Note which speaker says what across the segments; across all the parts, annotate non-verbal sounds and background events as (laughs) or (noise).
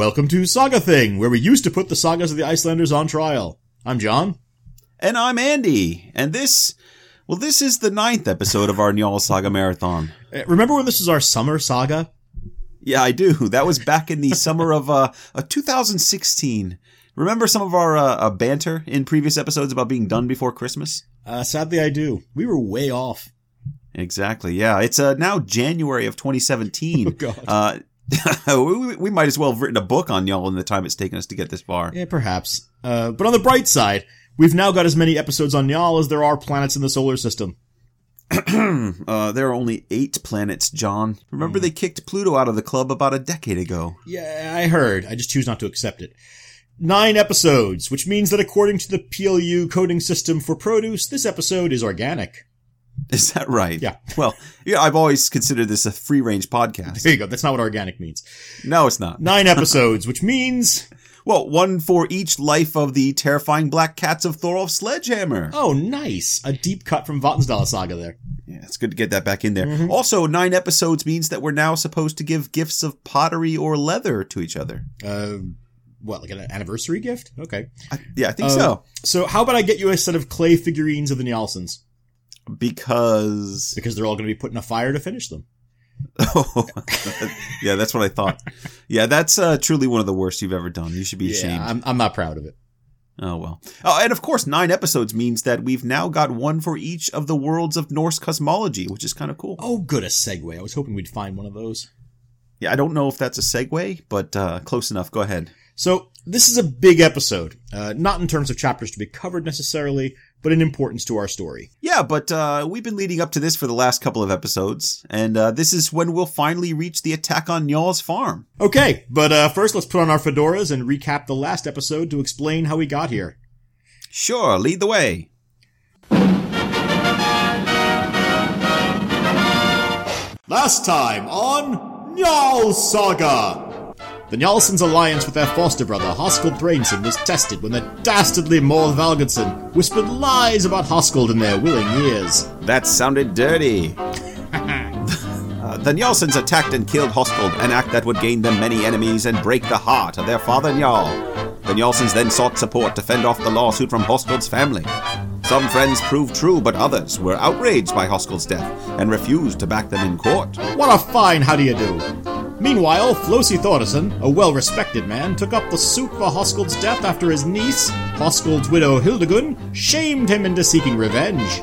Speaker 1: Welcome to Saga Thing, where we used to put the sagas of the Icelanders on trial. I'm John.
Speaker 2: And I'm Andy. And this, well, this is the ninth episode of our Njal Saga Marathon.
Speaker 1: Uh, Remember when this was our summer saga?
Speaker 2: Yeah, I do. That was back in the summer of uh, uh 2016. Remember some of our uh, uh, banter in previous episodes about being done before Christmas?
Speaker 1: Uh, sadly, I do. We were way off.
Speaker 2: Exactly. Yeah, it's uh, now January of 2017. (laughs)
Speaker 1: Oh, God.
Speaker 2: Uh, (laughs) we, we might as well have written a book on Njal in the time it's taken us to get this far.
Speaker 1: Yeah, perhaps. Uh, but on the bright side, we've now got as many episodes on Njal as there are planets in the solar system. (clears throat)
Speaker 2: Uh, there are only eight planets, John. Remember they kicked Pluto out of the club about a decade ago.
Speaker 1: Yeah, I heard. I just choose not to accept it. Nine episodes, which means that according to the PLU coding system for produce, this episode is organic.
Speaker 2: Is that right?
Speaker 1: Yeah. (laughs)
Speaker 2: Well, yeah, I've always considered this a free range podcast.
Speaker 1: There you go. That's not what organic means.
Speaker 2: No, it's not.
Speaker 1: Nine episodes, which means, (laughs)
Speaker 2: Well, one for each life of the terrifying black cats of Thorolf Sledgehammer.
Speaker 1: oh, nice. A deep cut from Vatnsdæla Saga there.
Speaker 2: Yeah, it's good to get that back in there. Also, nine episodes means that we're now supposed to give gifts of pottery or leather to each other.
Speaker 1: Uh, what, like an anniversary gift? Okay.
Speaker 2: I, yeah, I think
Speaker 1: Uh,
Speaker 2: so.
Speaker 1: So how about I get you a set of clay figurines of the Njalsons?
Speaker 2: Because,
Speaker 1: Because they're all going to be put in a fire to finish them. (laughs)
Speaker 2: Oh, yeah, that's what I thought. Yeah, that's uh, truly one of the worst you've ever done. You should be ashamed.
Speaker 1: I'm, I'm not proud of it.
Speaker 2: Oh well. Oh, and of course, nine episodes means that we've now got one for each of the worlds of Norse cosmology, which is kind of cool.
Speaker 1: Oh, good, a segue. I was hoping we'd find one of those.
Speaker 2: Yeah, I don't know if that's a segue, but uh, close enough. Go ahead.
Speaker 1: So, this is a big episode. Uh, not in terms of chapters to be covered necessarily, but in importance to our story.
Speaker 2: Yeah, but uh, we've been leading up to this for the last couple of episodes, and uh, this is when we'll finally reach the attack on Njaal's farm.
Speaker 1: Okay, but uh, first let's put on our fedoras and recap the last episode to explain how we got here.
Speaker 2: Sure, lead the way.
Speaker 1: Last time on Njal Saga! The Njalsons' alliance with their foster brother, Hoskuld Thrainson, was tested when the dastardly Morth Valgardson whispered lies about Hoskuld in their willing ears.
Speaker 2: That sounded dirty. (laughs) Uh, the Njalsons attacked and killed Hoskuld, an act that would gain them many enemies and break the heart of their father Njal. The Njalsons then sought support to fend off the lawsuit from Hoskuld's family. Some friends proved true, but others were outraged by Hoskuld's death and refused to back them in court.
Speaker 1: What a fine how do you do! Meanwhile, Flosi Thordarson, a well-respected man, took up the suit for Hoskuld's death after his niece, Hoskuld's widow Hildegun, shamed him into seeking revenge.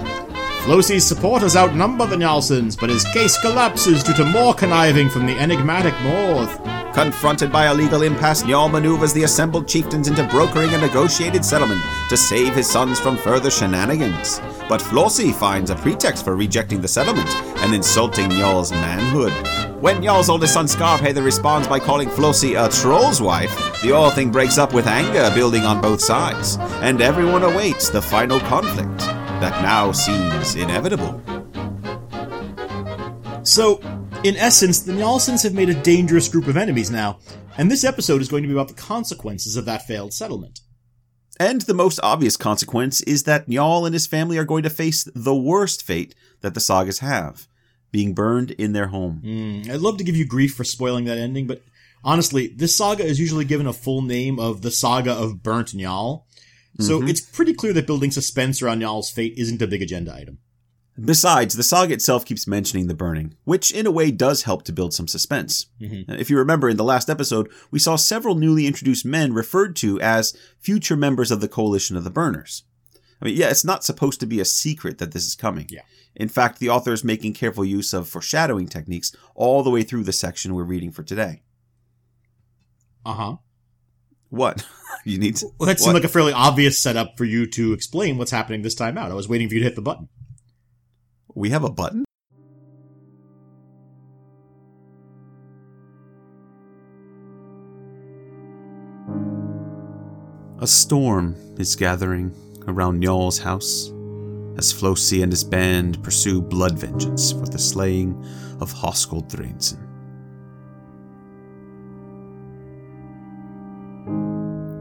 Speaker 1: Flosi's supporters outnumber the Njalsons, but his case collapses due to more conniving from the enigmatic Morth.
Speaker 2: Confronted by a legal impasse, Njal maneuvers the assembled chieftains into brokering a negotiated settlement to save his sons from further shenanigans. But Flosi finds a pretext for rejecting the settlement and insulting Njal's manhood. When Njal's oldest son Skarphéðinn responds by calling Flosi a troll's wife, the whole thing breaks up with anger building on both sides, and everyone awaits the final conflict that now seems inevitable.
Speaker 1: So, in essence, the Njalsons have made a dangerous group of enemies now, and this episode is going to be about the consequences of that failed settlement.
Speaker 2: And the most obvious consequence is that Njal and his family are going to face the worst fate that the sagas have being burned in their home.
Speaker 1: Mm, I'd love to give you grief for spoiling that ending, but honestly, this saga is usually given a full name of the Saga of Burnt Njal. So mm-hmm. it's pretty clear that building suspense around Njal's fate isn't a big agenda item.
Speaker 2: Besides, the saga itself keeps mentioning the burning, which in a way does help to build some suspense. Mm-hmm. Uh, if you remember in the last episode, we saw several newly introduced men referred to as future members of the Coalition of the Burners. I mean, yeah, it's not supposed to be a secret that this is coming.
Speaker 1: Yeah.
Speaker 2: In fact, the author is making careful use of foreshadowing techniques all the way through the section we're reading for today.
Speaker 1: Uh huh.
Speaker 2: What? (laughs) you need to.
Speaker 1: Well, that seemed
Speaker 2: what?
Speaker 1: like a fairly obvious setup for you to explain what's happening this time out. I was waiting for you to hit the button.
Speaker 2: We have a button? A storm is gathering around Njal's house as Flosi and his band pursue blood vengeance for the slaying of Hoskuld Thrainson.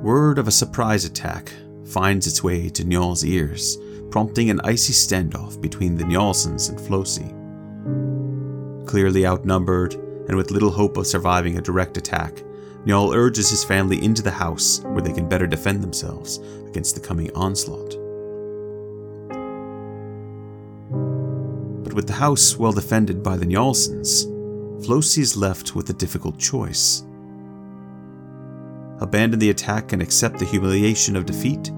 Speaker 2: Word of a surprise attack finds its way to Njal's ears, prompting an icy standoff between the Njalsons and Flosi. Clearly outnumbered and with little hope of surviving a direct attack, Njal urges his family into the house where they can better defend themselves against the coming onslaught. But with the house well defended by the Njalsons, Flosi is left with a difficult choice. Abandon the attack and accept the humiliation of defeat,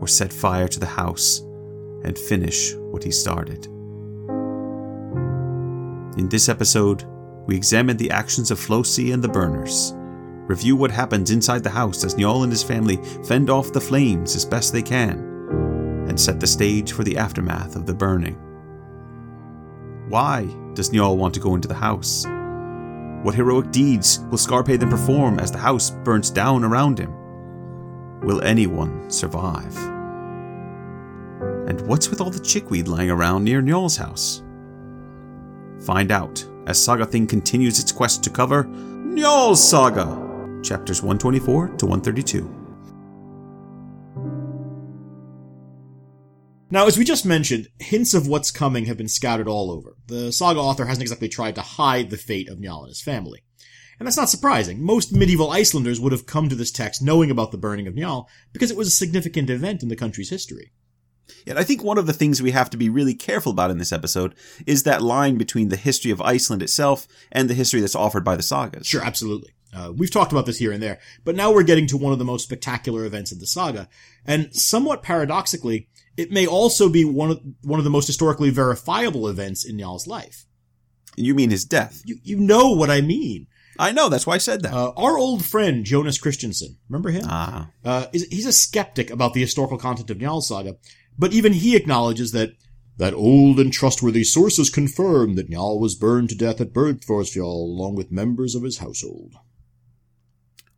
Speaker 2: or set fire to the house and finish what he started. In this episode, we examine the actions of Flosi and the burners, review what happens inside the house as Njal and his family fend off the flames as best they can, and set the stage for the aftermath of the burning. Why does Njal want to go into the house? What heroic deeds will Skarphéðinn perform as the house burns down around him? Will anyone survive? And what's with all the chickweed lying around near Njal's house? Find out as Saga Thing continues its quest to cover Njal's Saga, chapters 124 to 132.
Speaker 1: Now, as we just mentioned, hints of what's coming have been scattered all over. The saga author hasn't exactly tried to hide the fate of Njal and his family. And that's not surprising. Most medieval Icelanders would have come to this text knowing about the burning of Njal because it was a significant event in the country's history.
Speaker 2: And I think one of the things we have to be really careful about in this episode is that line between the history of Iceland itself and the history that's offered by the sagas.
Speaker 1: Sure, absolutely. Uh, we've talked about this here and there, but now we're getting to one of the most spectacular events of the saga, and somewhat paradoxically, it may also be one of one of the most historically verifiable events in Njal's life.
Speaker 2: You mean his death?
Speaker 1: You you know what I mean.
Speaker 2: I know. That's why I said that.
Speaker 1: Uh, our old friend Jonas Kristjánsson, remember him?
Speaker 2: Ah.
Speaker 1: Uh, is, he's a skeptic about the historical content of Njal's saga, but even he acknowledges that that old and trustworthy sources confirm that Njal was burned to death at Bergthorshvol along with members of his household.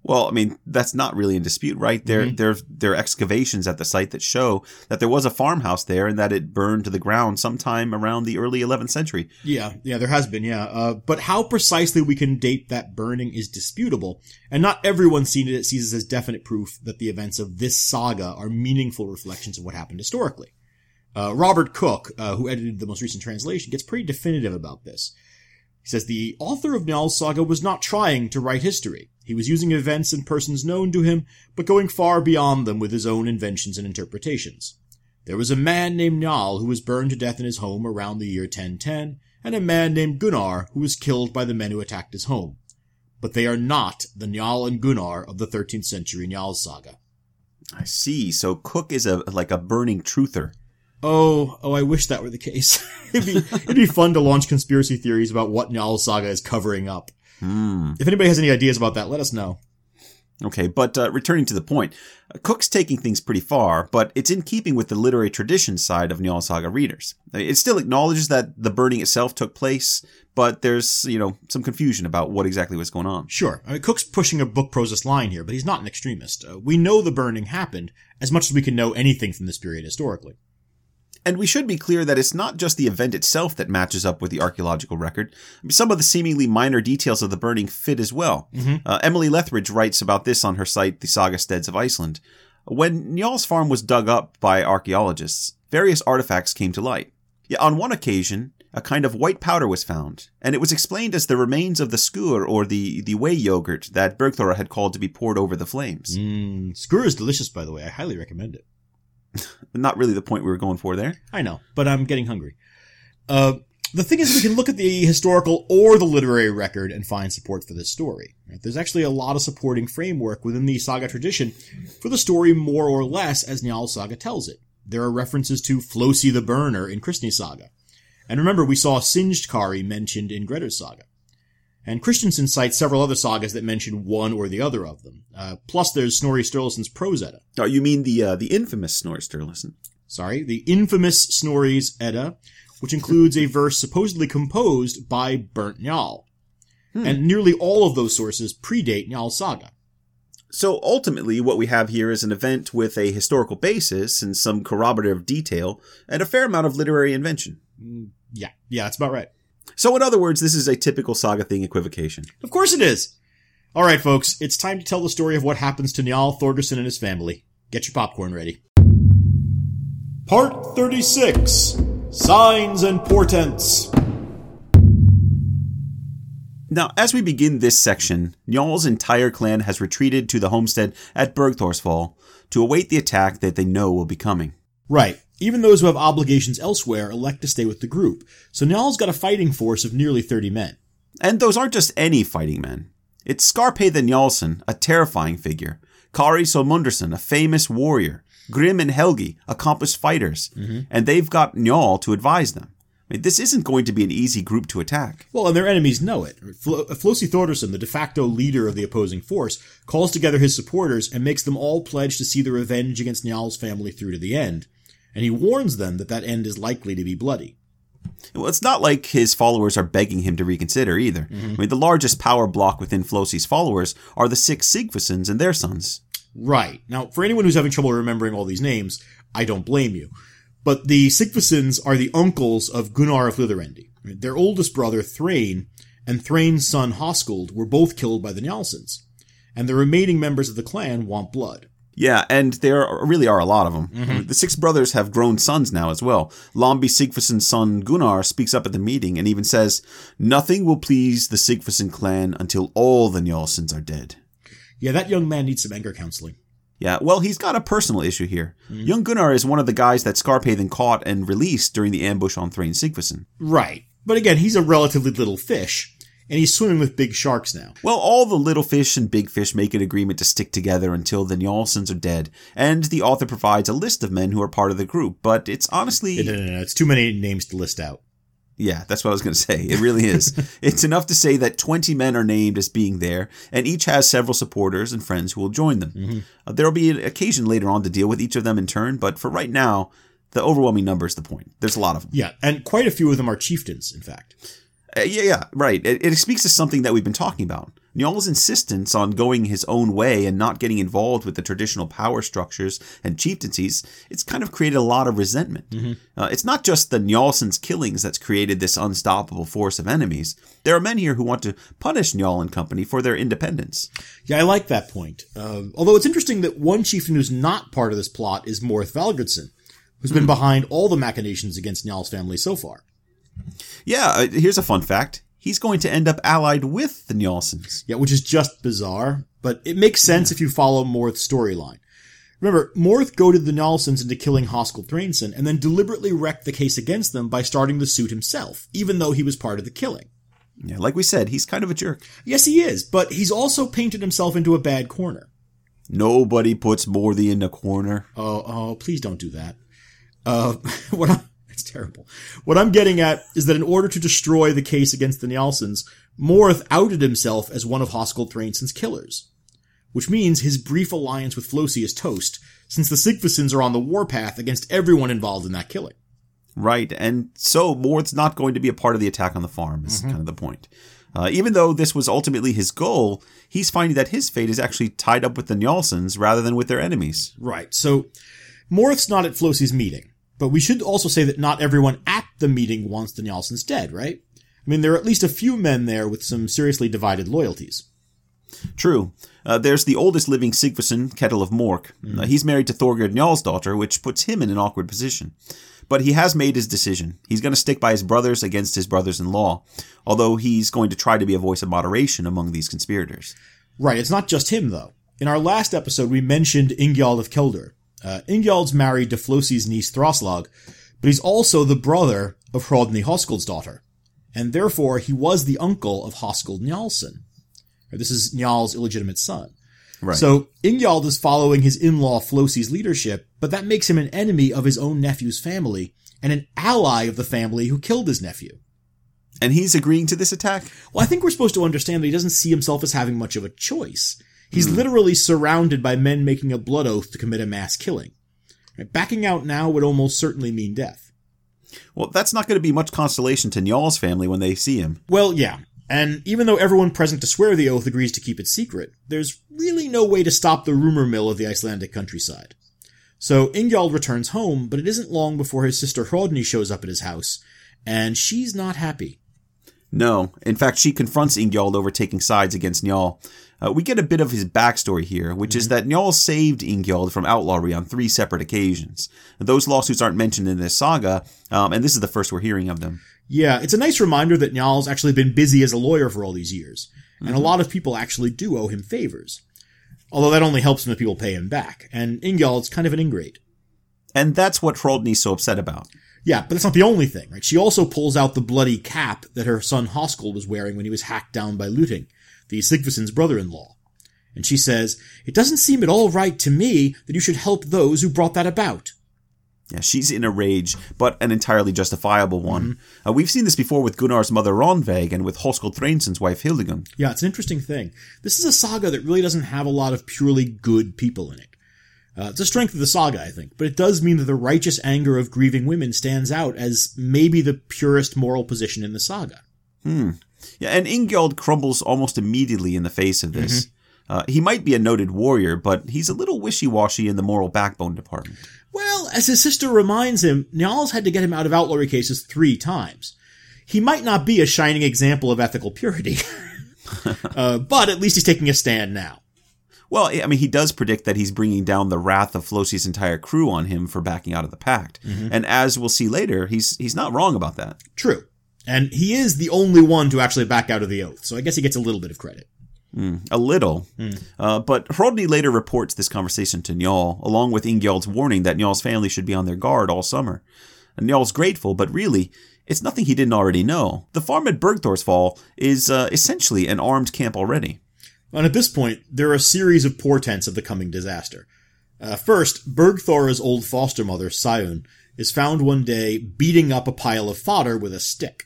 Speaker 2: Well, I mean, that's not really in dispute, right? There,
Speaker 1: Mhm.
Speaker 2: there, there are excavations at the site that show that there was a farmhouse there and that it burned to the ground sometime around the early 11th century.
Speaker 1: Yeah, yeah, there has been, yeah. Uh, but how precisely we can date that burning is disputable, and not everyone sees it, sees it as definite proof that the events of this saga are meaningful reflections of what happened historically. Uh, Robert Cook, uh, who edited the most recent translation, gets pretty definitive about this. He says the author of Njal's saga was not trying to write history. He was using events and persons known to him, but going far beyond them with his own inventions and interpretations. There was a man named Njal who was burned to death in his home around the year 1010, and a man named Gunnar who was killed by the men who attacked his home. But they are not the Njal and Gunnar of the 13th century Njal saga.
Speaker 2: I see. So Cook is a like a burning truther.
Speaker 1: Oh, oh, I wish that were the case. (laughs) it'd be, it'd be fun to launch conspiracy theories about what Njal saga is covering up.
Speaker 2: Hmm.
Speaker 1: If anybody has any ideas about that, let us know.
Speaker 2: Okay, but uh, returning to the point, uh, Cook's taking things pretty far, but it's in keeping with the literary tradition side of Njál Saga readers. It still acknowledges that the burning itself took place, but there's, you know, some confusion about what exactly was going on.
Speaker 1: Sure, I mean, Cook's pushing a book prosist line here, but he's not an extremist. Uh, we know the burning happened as much as we can know anything from this period historically.
Speaker 2: And we should be clear that it's not just the event itself that matches up with the archaeological record. Some of the seemingly minor details of the burning fit as well.
Speaker 1: Mhm.
Speaker 2: Uh, Emily Lethbridge writes about this on her site, The Saga Steads of Iceland. When Njál's farm was dug up by archaeologists, various artifacts came to light. Yeah, on one occasion, a kind of white powder was found, and it was explained as the remains of the skyr or the, the whey yogurt that Bergthora had called to be poured over the flames.
Speaker 1: Mmm, skyr is delicious, by the way. I highly recommend it. (laughs)
Speaker 2: Not really the point we were going for there.
Speaker 1: I know, but I'm getting hungry. Uh, the thing is, we can look at the historical or the literary record and find support for this story. There's actually a lot of supporting framework within the saga tradition for the story more or less as Njál saga tells it. There are references to Flosi the Burner in Kristni saga. And remember, we saw Singed Kari mentioned in Grettir's saga. And Kristjánsson cites several other sagas that mention one or the other of them. Uh, plus, there's Snorri Sturluson's Prose Edda.
Speaker 2: Oh, you mean the uh, the infamous Snorri Sturluson?
Speaker 1: sorry, the infamous Snorri's Edda, which includes a verse supposedly composed by Burnt Njal.
Speaker 2: Hmm.
Speaker 1: And nearly all of those sources predate Njal's saga.
Speaker 2: So ultimately, what we have here is an event with a historical basis and some corroborative detail, and a fair amount of literary invention.
Speaker 1: Mm, Yeah, yeah, that's about right.
Speaker 2: So, in other words, this is a typical saga thing equivocation.
Speaker 1: Of course it is. All right, folks, it's time to tell the story of what happens to Njal Thorgeirsson and his family. Get your popcorn ready. Part 36 Signs and Portents.
Speaker 2: Now, as we begin this section, Njaal's entire clan has retreated to the homestead at Bergthorshvol to await the attack that they know will be coming.
Speaker 1: Right. Even those who have obligations elsewhere elect to stay with the group, so Njaal's got a fighting force of nearly 30 men.
Speaker 2: And those aren't just any fighting men. It's Skarphéðinn Njalsson, a terrifying figure, Kari Solmunderson, a famous warrior, Grim and Helgi, accomplished fighters, mm-hmm. and they've got Njal to advise them. I mean, this isn't going to be an easy group to attack.
Speaker 1: Well, and their enemies know it. Flo- Flosi Thordarson, the de facto leader of the opposing force, calls together his supporters and makes them all pledge to see the revenge against Njaal's family through to the end. And he warns them that that end is likely to be bloody.
Speaker 2: Well, it's not like his followers are begging him to reconsider either. Mm-hmm. I mean, the largest power block within Flosi's followers are the six Sigfusons and their sons.
Speaker 1: Right. Now, for anyone who's having trouble remembering all these names, I don't blame you. But the Sigfusons are the uncles of Gunnar of Hlidarendi. Their oldest brother, Thrain, and Thrain's son, Hoskuld, were both killed by the Njalsons. And the remaining members of the clan want blood.
Speaker 2: Yeah, and there really are a lot of them. Mean, mm-hmm. the six brothers have grown sons now as well. Lambi Sigfuson's son Gunnar speaks up at the meeting and even says, Nothing will please the Sigfuson clan until all the Njalsons are dead.
Speaker 1: Yeah, that young man needs some anger counseling.
Speaker 2: Yeah, well, he's got a personal issue here. Mm-hmm. Young Gunnar is one of the guys that Skarphéðinn caught and released during the ambush on Thrain Sigfuson.
Speaker 1: Right. But again, he's a relatively little fish, and he's swimming with big sharks now.
Speaker 2: Well, all the little fish and big fish make an agreement to stick together until the Njalsons are dead, and the author provides a list of men who are part of the group, but it's honestly.
Speaker 1: No, no, no, it's too many names to list out.
Speaker 2: Yeah, that's what I was going to say. It really is. (laughs) it's enough to say that 20 men are named as being there, and each has several supporters and friends who will join them. Uh, there will be an occasion later on to deal with each of them in turn, but for right now, the overwhelming number is the point. There's a lot of them.
Speaker 1: Yeah, and quite a few of them are chieftains, in fact.
Speaker 2: Uh, yeah, yeah, right. It, it speaks to something that we've been talking about. Njal's insistence on going his own way and not getting involved with the traditional power structures and chieftaincies, it's kind of created a lot of resentment. Uh, it's not just the Njalson's killings that's created this unstoppable force of enemies. There are men here who want to punish Njal and company for their independence.
Speaker 1: Yeah, I like that point. Uh, although it's interesting that one chieftain who's not part of this plot is Morth Valgardsson, who's been behind all the machinations against Njal's family so far.
Speaker 2: Yeah, uh, here's a fun fact. He's going to end up allied with the Njalsons.
Speaker 1: Yeah, which is just bizarre, but it makes sense if you follow Morth's storyline. Remember, Morth goaded the Njalsons into killing Hoskuld Thrainson and then deliberately wrecked the case against them by starting the suit himself, even though he was part of the killing.
Speaker 2: Yeah, like we said, he's kind of a jerk.
Speaker 1: Yes, he is, but he's also painted himself into a bad corner.
Speaker 2: Nobody puts Morthy in a corner.
Speaker 1: Oh, oh, please don't do that. Uh, (laughs) what I'm, it's terrible. What I'm getting at is that in order to destroy the case against the Njalsons, Morth outed himself as one of Hoskuld Thrainson's killers. Which means his brief alliance with Flosi is toast, since the Sigfusons are on the warpath against everyone involved in that killing.
Speaker 2: Right, and so Morth's not going to be a part of the attack on the farm, is kind of the point. Uh, even though this was ultimately his goal, he's finding that his fate is actually tied up with the Njalsons rather than with their enemies.
Speaker 1: Right, so Morth's not at Flosi's meeting, but we should also say that not everyone at the meeting wants the Njalsons dead, right? I mean, there are at least a few men there with some seriously divided loyalties.
Speaker 2: True. Uh, there's the oldest living Sigfuson, Kettle of Mork. Uh, he's married to Thorgerd Njal's daughter, which puts him in an awkward position. But he has made his decision. He's going to stick by his brothers against his brothers in law, although he's going to try to be a voice of moderation among these conspirators.
Speaker 1: Right, it's not just him, though. In our last episode, we mentioned Ingjald of Keldur. Uh, Ingjald's married to Flosi's niece Throslag, but he's also the brother of Hrodni Hoskuld's daughter, and therefore he was the uncle of Hoskuld Njalsson. This is Njal's illegitimate son.
Speaker 2: Right.
Speaker 1: So Ingjald is following his in-law Flosi's leadership, but that makes him an enemy of his own nephew's family and an ally of the family who killed his nephew.
Speaker 2: and he's agreeing to this attack?
Speaker 1: Well, I think we're supposed to understand that he doesn't see himself as having much of a choice. He's hmm. literally surrounded by men making a blood oath to commit a mass killing. Backing out now would almost certainly mean death.
Speaker 2: Well, that's not going to be much consolation to Njal's family when they see him.
Speaker 1: Well, yeah. And even though everyone present to swear the oath agrees to keep it secret, there's really no way to stop the rumor mill of the Icelandic countryside. So Ingjald returns home, but it isn't long before his sister Hrodni shows up at his house, and she's not happy.
Speaker 2: No. In fact, she confronts Ingjald over taking sides against Njal. Uh, we get a bit of his backstory here, which
Speaker 1: Mm-hmm.
Speaker 2: is that Njal saved Ingjald from outlawry on three separate occasions. Those lawsuits aren't mentioned in this saga, um, and this is the first we're hearing of them.
Speaker 1: Yeah, it's a nice reminder that Njal's actually been busy as a lawyer for all these years, and a lot of people actually do owe him favors. Although that only helps him if people pay him back, and Ingjald's kind of an ingrate.
Speaker 2: And that's what Hrodny's so upset about.
Speaker 1: Yeah, but that's not the only thing, right? She also pulls out the bloody cap that her son Hoskuld was wearing when he was hacked down by Lyting, the brother-in-law. And she says, It doesn't seem at all right to me that you should help those who brought that about.
Speaker 2: Yeah, she's in a rage, but an entirely justifiable one. Uh, we've seen this before with Gunnar's mother Ronveig and with Hoskuld Thrainsson's wife Hildegund.
Speaker 1: Yeah, it's an interesting thing. This is a saga that really doesn't have a lot of purely good people in it. Uh, it's a strength of the saga, I think, but it does mean that the righteous anger of grieving women stands out as maybe the purest moral position in the saga.
Speaker 2: Yeah, and Ingjald crumbles almost immediately in the face of this. Uh, he might be a noted warrior, but he's a little wishy-washy in the moral backbone department.
Speaker 1: Well, as his sister reminds him, Njals had to get him out of outlawry cases three times. He might not be a shining example of ethical purity, (laughs) uh, but at least he's taking a stand now.
Speaker 2: Well, I mean, he does predict that he's bringing down the wrath of Flosi's entire crew on him for backing out of the pact. And as we'll see later, he's he's not wrong about that.
Speaker 1: True. And he is the only one to actually back out of the oath, so I guess he gets a little bit of credit.
Speaker 2: A little. Uh, but Hrodny later reports this conversation to Njal, along with Ingjald's warning that Njal's family should be on their guard all summer. And Njal's grateful, but really, it's nothing he didn't already know. The farm at Bergthorshvol is uh, essentially an armed camp already.
Speaker 1: And at this point, there are a series of portents of the coming disaster. Uh, first, Bergthora's old foster mother, Saeunn, is found one day beating up a pile of fodder with a stick.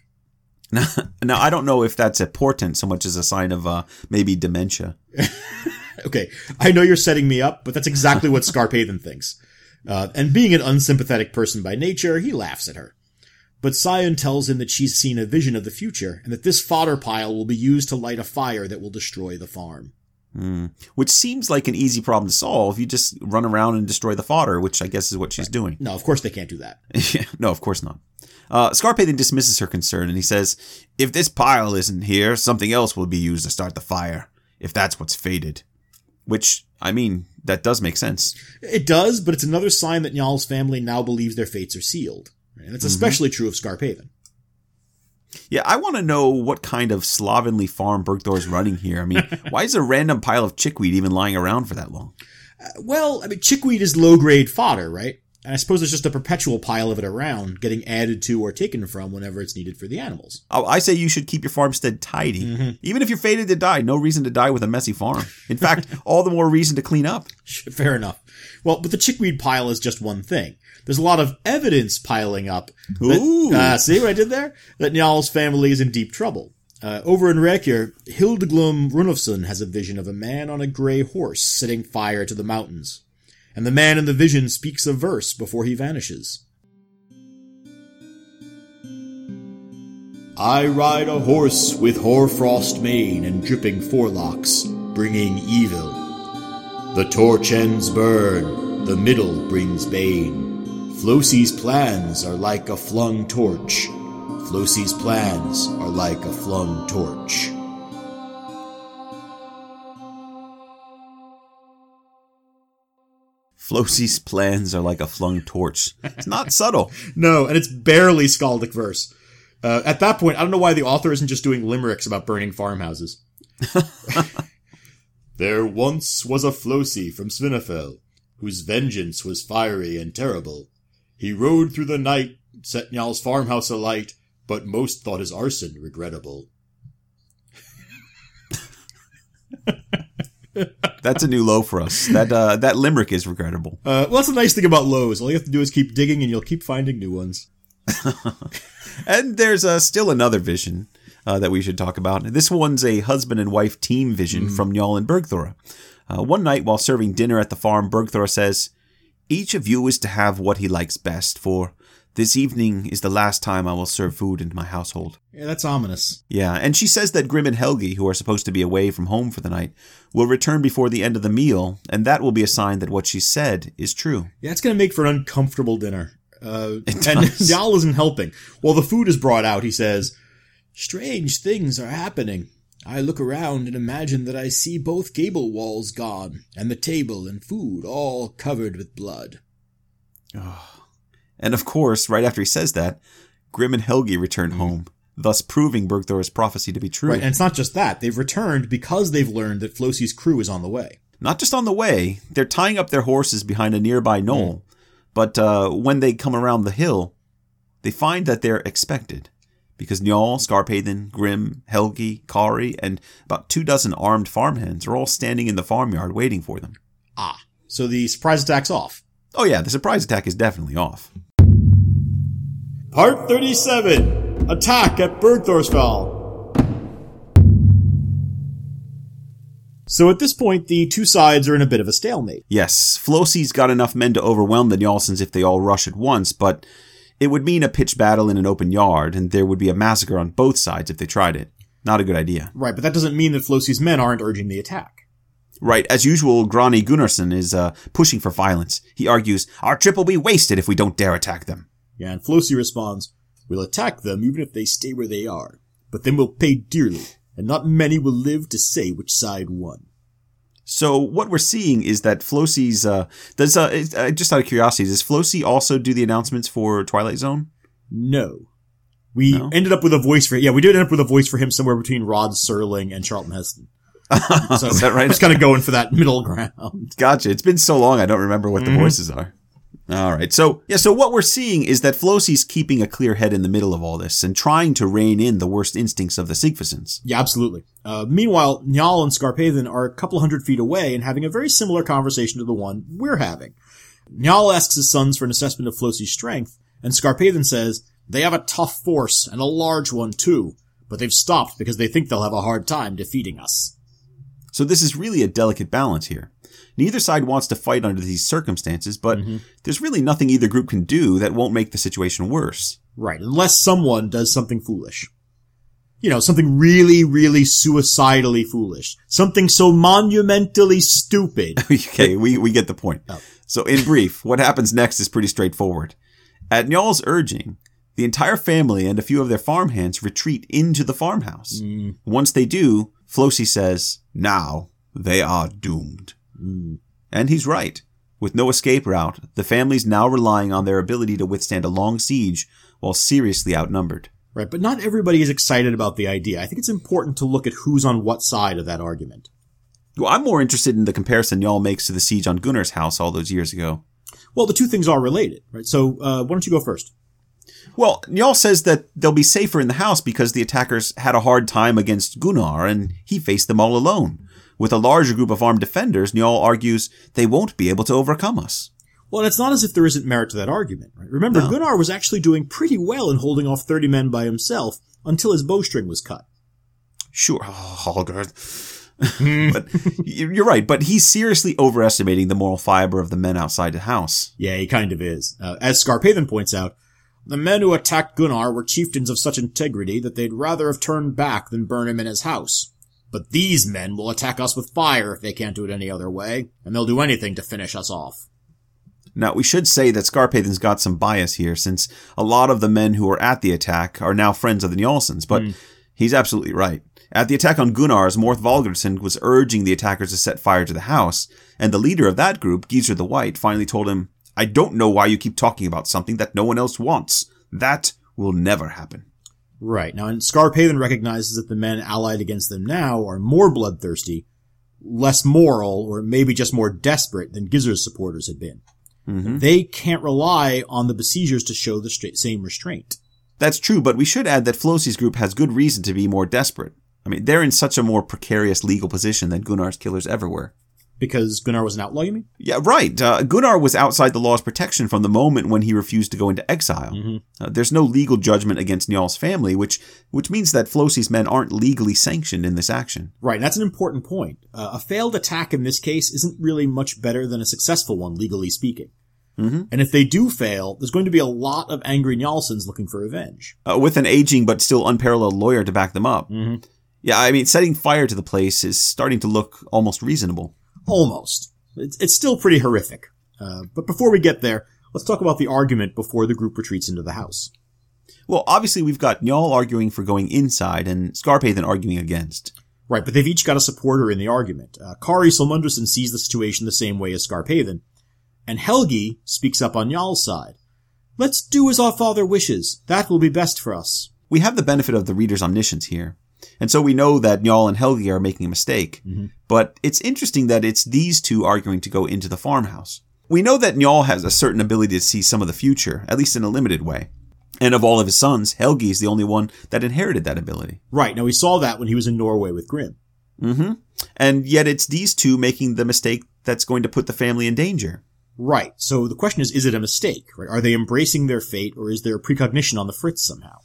Speaker 1: (laughs)
Speaker 2: Now, I don't know if that's a portent so much as a sign of uh, maybe dementia. (laughs)
Speaker 1: Okay, I know you're setting me up, but that's exactly what Skarphéðinn thinks. Uh, and being an unsympathetic person by nature, he laughs at her. But Saeunn tells him that she's seen a vision of the future, and that this fodder pile will be used to light a fire that will destroy the farm.
Speaker 2: Which seems like an easy problem to solve. You just run around and destroy the fodder, which I guess is what she's doing.
Speaker 1: No, of course they can't do that. (laughs)
Speaker 2: No, of course not. Uh, Skarphéðinn dismisses her concern and he says, If this pile isn't here, something else will be used to start the fire, if that's what's fated. Which, I mean, that does make sense.
Speaker 1: It does, but it's another sign that Njal's family now believes their fates are sealed. And it's especially true of Skarphéðinn.
Speaker 2: Yeah, I want to know what kind of slovenly farm Bergthor's running here. I mean, (laughs) why is a random pile of chickweed even lying around for that long?
Speaker 1: Well, I mean, chickweed is low grade fodder, right? And I suppose there's just a perpetual pile of it around, getting added to or taken from whenever it's needed for the animals.
Speaker 2: Oh, I say you should keep your farmstead tidy. Even if you're fated to die, no reason to die with a messy farm. In fact, (laughs) all the more reason to clean up.
Speaker 1: Fair enough. Well, but the chickweed pile is just one thing. There's a lot of evidence piling up. That,
Speaker 2: Ooh.
Speaker 1: Uh, see what I did there? That Njal's family is in deep trouble. Uh, over in Reykjavik, Hildiglum Runolfsson has a vision of a man on a gray horse setting fire to the mountains. And the man in the vision speaks a verse before he vanishes. I ride a horse with hoarfrost mane and dripping forelocks, bringing evil. The torch ends burn, the middle brings bane. Flosi's plans are like a flung torch. Flosi's plans are like a flung torch.
Speaker 2: Flosi's plans are like a flung torch. It's not subtle. (laughs)
Speaker 1: No, and it's barely skaldic verse. Uh, at that point, I don't know why the author isn't just doing limericks about burning farmhouses. (laughs) there once was a Flosi from Svinafell, whose vengeance was fiery and terrible. He rode through the night, set Njal's farmhouse alight, but most thought his arson regrettable.
Speaker 2: That's a new low for us. That uh, that limerick is regrettable.
Speaker 1: Uh, well, that's the nice thing about lows. All you have to do is keep digging, and you'll keep finding new ones. (laughs)
Speaker 2: And there's uh, still another vision uh, that we should talk about. This one's a husband and wife team vision from Njal and Bergthora. Uh, one night while serving dinner at the farm, Bergthora says, Each of you is to have what he likes best, for this evening is the last time I will serve food in my household.
Speaker 1: Yeah, that's ominous.
Speaker 2: Yeah, and she says that Grim and Helgi, who are supposed to be away from home for the night, will return before the end of the meal, and that will be a sign that what she said is true.
Speaker 1: Yeah, it's going to make for an uncomfortable dinner. Uh, (laughs) and
Speaker 2: does.
Speaker 1: Isn't helping. While the food is brought out, he says, Strange things are happening. I look around and imagine that I see both gable walls gone, and the table and food all covered with blood.
Speaker 2: And of course, right after he says that, Grim and Helgi return home, thus proving Bergthor's prophecy to be true.
Speaker 1: Right, and it's not just that. They've returned because they've learned that Flosi's crew is on the way.
Speaker 2: Not just on the way, they're tying up their horses behind a nearby knoll. But uh, when they come around the hill, they find that they're expected. Because Njal, Skarphéðinn, Grim, Helgi, Kari, and about two dozen armed farmhands are all standing in the farmyard waiting for them.
Speaker 1: Ah, so the surprise attack's off.
Speaker 2: Oh yeah, the surprise attack is definitely off.
Speaker 1: Part 37 Attack at Bergthorshvol. So at this point, the two sides are in a bit of a stalemate.
Speaker 2: Yes, Flosi's got enough men to overwhelm the Njalsons if they all rush at once, but it would mean a pitched battle in an open yard, and there would be a massacre on both sides if they tried it. Not a good idea.
Speaker 1: Right, but that doesn't mean that Flosi's men aren't urging the attack.
Speaker 2: Right, as usual, Grani Gunnarsson is uh, pushing for violence. He argues, Our trip will be wasted if we don't dare attack them.
Speaker 1: Yeah, and Flosi responds, We'll attack them even if they stay where they are, but then we'll pay dearly, and not many will live to say which side won.
Speaker 2: So what we're seeing is that Flosi's uh, does uh, uh, just out of curiosity, does Flosi also do the announcements for Twilight Zone?
Speaker 1: No. We
Speaker 2: No?
Speaker 1: ended up with a voice for yeah, we did end up with a voice for him somewhere between Rod Serling and Charlton Heston. (laughs) So
Speaker 2: Is that right?
Speaker 1: Just kind of going for that middle ground.
Speaker 2: Gotcha. It's been so long, I don't remember what the voices are. All right. So, yeah, so what we're seeing is that Flosi's keeping a clear head in the middle of all this and trying to rein in the worst instincts of the Sigfusons.
Speaker 1: Yeah, absolutely. Uh, meanwhile, Njal and Skarphéðinn are a couple hundred feet away and having a very similar conversation to the one we're having. Njal asks his sons for an assessment of Flosi's strength, and Skarphéðinn says, they have a tough force, and a large one too, but they've stopped because they think they'll have a hard time defeating us.
Speaker 2: So this is really a delicate balance here. Neither side wants to fight under these circumstances, but mm-hmm. there's really nothing either group can do that won't make the situation worse.
Speaker 1: Right, unless someone does something foolish. You know, something really, really suicidally foolish. Something so monumentally stupid. (laughs)
Speaker 2: okay, we, we get the point.
Speaker 1: Oh.
Speaker 2: So in brief, what happens next is pretty straightforward. At Njal's urging, the entire family and a few of their farmhands retreat into the farmhouse. Mm. Once they do, Flosi says, now they are doomed. And he's right. With no escape route, the family's now relying on their ability to withstand a long siege while seriously outnumbered.
Speaker 1: Right, but not everybody is excited about the idea. I think it's important to look at who's on what side of that argument.
Speaker 2: Well, I'm more interested in the comparison Njal makes to the siege on Gunnar's house all those years ago.
Speaker 1: Well, the two things are related, right? So, uh, why don't you go first?
Speaker 2: Well, Njal says that they'll be safer in the house because the attackers had a hard time against Gunnar and he faced them all alone. With a larger group of armed defenders, Njal argues they won't be able to overcome us.
Speaker 1: Well, it's not as if there isn't merit to that argument, right? Remember,
Speaker 2: No.
Speaker 1: Gunnar was actually doing pretty well in holding off 30 men by himself until his bowstring was cut.
Speaker 2: Sure, oh, Hallgerd. (laughs) but you're right, but he's seriously overestimating the moral fiber of the men outside the house.
Speaker 1: Yeah, he kind of is. Uh, as Skarphéðinn points out, the men who attacked Gunnar were chieftains of such integrity that they'd rather have turned back than burn him in his house. But these men will attack us with fire if they can't do it any other way, and they'll do anything to finish us off.
Speaker 2: Now, we should say that Skarphéðinn's got some bias here, since a lot of the men who were at the attack are now friends of the Njalsons, but hmm. he's absolutely right. At the attack on Gunnars, Morth Valgardsson was urging the attackers to set fire to the house, and the leader of that group, Gizur the White, finally told him, I don't know why you keep talking about something that no one else wants. That will never happen.
Speaker 1: Right. Now, and Skarphéðinn recognizes that the men allied against them now are more bloodthirsty, less moral, or maybe just more desperate than Gizur's supporters had been. Mm-hmm. They can't rely on the besiegers to show the stra- same restraint.
Speaker 2: That's true, but we should add that Flosi's group has good reason to be more desperate. I mean, they're in such a more precarious legal position than Gunnar's killers ever were.
Speaker 1: Because Gunnar was an outlaw, you mean?
Speaker 2: Yeah, right. Uh, Gunnar was outside the law's protection from the moment when he refused to go into exile. Uh, there's no legal judgment against Njal's family, which which means that Flosi's men aren't legally sanctioned in this action.
Speaker 1: Right, and that's an important point. Uh, a failed attack in this case isn't really much better than a successful one, legally speaking. Mm-hmm. And if they do fail, there's going to be a lot of angry Njalsons looking for revenge.
Speaker 2: Uh, with an aging but still unparalleled lawyer to back them up. Mm-hmm. Yeah, I mean, setting fire to the place is starting to look almost reasonable.
Speaker 1: Almost. It's, it's still pretty horrific. Uh, but before we get there, let's talk about the argument before the group retreats into the house.
Speaker 2: Well, obviously we've got Njal arguing for going inside and Skarphéðinn arguing against.
Speaker 1: Right, but they've each got a supporter in the argument. Uh, Kari Solmunderson sees the situation the same way as Skarphéðinn, and Helgi speaks up on Njal's side. Let's do as our father wishes. That will be best for us.
Speaker 2: We have the benefit of the reader's omniscience here. And so we know that Njal and Helgi are making a mistake.
Speaker 1: Mm-hmm.
Speaker 2: But it's interesting that it's these two arguing to go into the farmhouse. We know that Njal has a certain ability to see some of the future, at least in a limited way. And of all of his sons, Helgi is the only one that inherited that ability.
Speaker 1: Right, now we saw that when he was in Norway with Grim.
Speaker 2: Mm-hmm. And yet it's these two making the mistake that's going to put the family in danger.
Speaker 1: Right, so the question is, is it a mistake? Right? Are they embracing their fate, or is there a precognition on the fritz somehow?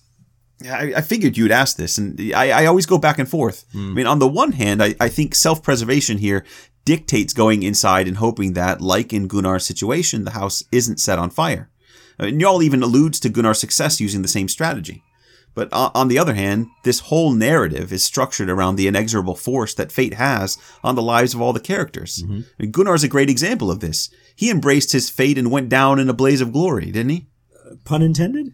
Speaker 2: I, I figured you'd ask this, and I, I always go back and forth. I mean, on the one hand, I, I think self-preservation here dictates going inside and hoping that, like in Gunnar's situation, the house isn't set on fire. Uh, Njal even alludes to Gunnar's success using the same strategy. But on the other hand, this whole narrative is structured around the inexorable force that fate has on the lives of all the characters. I mean, Gunnar's a great example of this. He embraced his fate and went down in a blaze of glory, didn't he?
Speaker 1: Pun intended?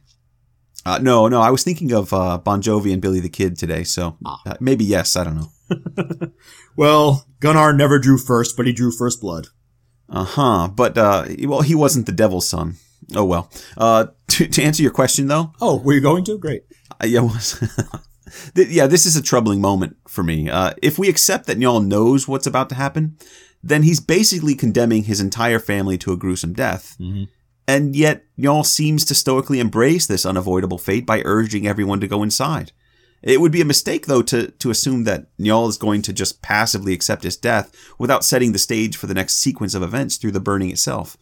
Speaker 2: Uh, no, no, I was thinking of uh, Bon Jovi and Billy the Kid today, so uh, maybe yes, I don't know. (laughs)
Speaker 1: Well, Gunnar never drew first, but he drew first blood.
Speaker 2: Uh huh. But uh, well, he wasn't the devil's son. Oh well. Uh, (laughs) to, to answer your question though,
Speaker 1: Oh, were you going to? Great.
Speaker 2: uh, yeah, was (laughs) yeah, this is a troubling moment for me. Uh, if we accept that Njal knows what's about to happen, then he's basically condemning his entire family to a gruesome death. And yet, Njal seems to stoically embrace this unavoidable fate by urging everyone to go inside. It would be a mistake, though, to, to assume that Njal is going to just passively accept his death without setting the stage for the next sequence of events through the burning itself.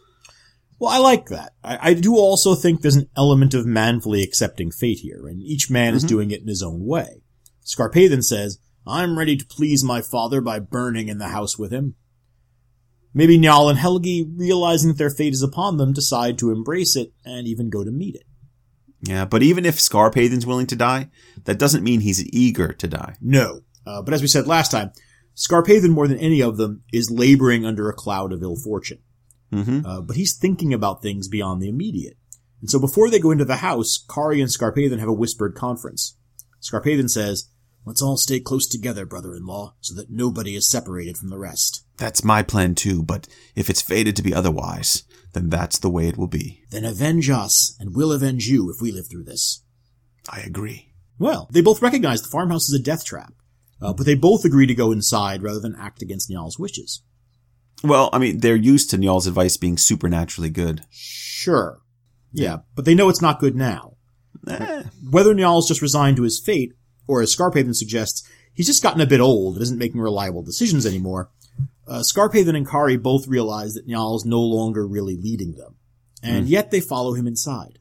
Speaker 1: Well, I like that. I, I do also think there's an element of manfully accepting fate here, and each man is mm-hmm. doing it in his own way. Skarphéðinn says, I'm ready to please my father by burning in the house with him. Maybe Njal and Helgi, realizing that their fate is upon them, decide to embrace it and even go to meet it.
Speaker 2: Yeah, but even if Skarphéðinn's willing to die, that doesn't mean he's eager to die.
Speaker 1: No. Uh, but as we said last time, Skarphéðinn, more than any of them, is laboring under a cloud of ill fortune.
Speaker 2: hmm
Speaker 1: Uh, but he's thinking about things beyond the immediate. And so before they go into the house, Kari and Skarphéðinn have a whispered conference. Skarphéðinn says, Let's all stay close together, brother-in-law, so that nobody is separated from the rest.
Speaker 2: That's my plan too, but if it's fated to be otherwise, then that's the way it will be.
Speaker 1: Then avenge us, and we'll avenge you if we live through this.
Speaker 2: I agree.
Speaker 1: Well, they both recognize the farmhouse is a death trap, uh, but they both agree to go inside rather than act against Njal's wishes.
Speaker 2: Well, I mean, they're used to Njal's advice being supernaturally good.
Speaker 1: Sure. Yeah, but they know it's not good now.
Speaker 2: Eh,
Speaker 1: Whether Njal's just resigned to his fate, or as Skarphéðinn suggests, he's just gotten a bit old and isn't making reliable decisions anymore, uh, Skarphéðinn and Kari both realize that Njal's no longer really leading them. And yet they follow him inside.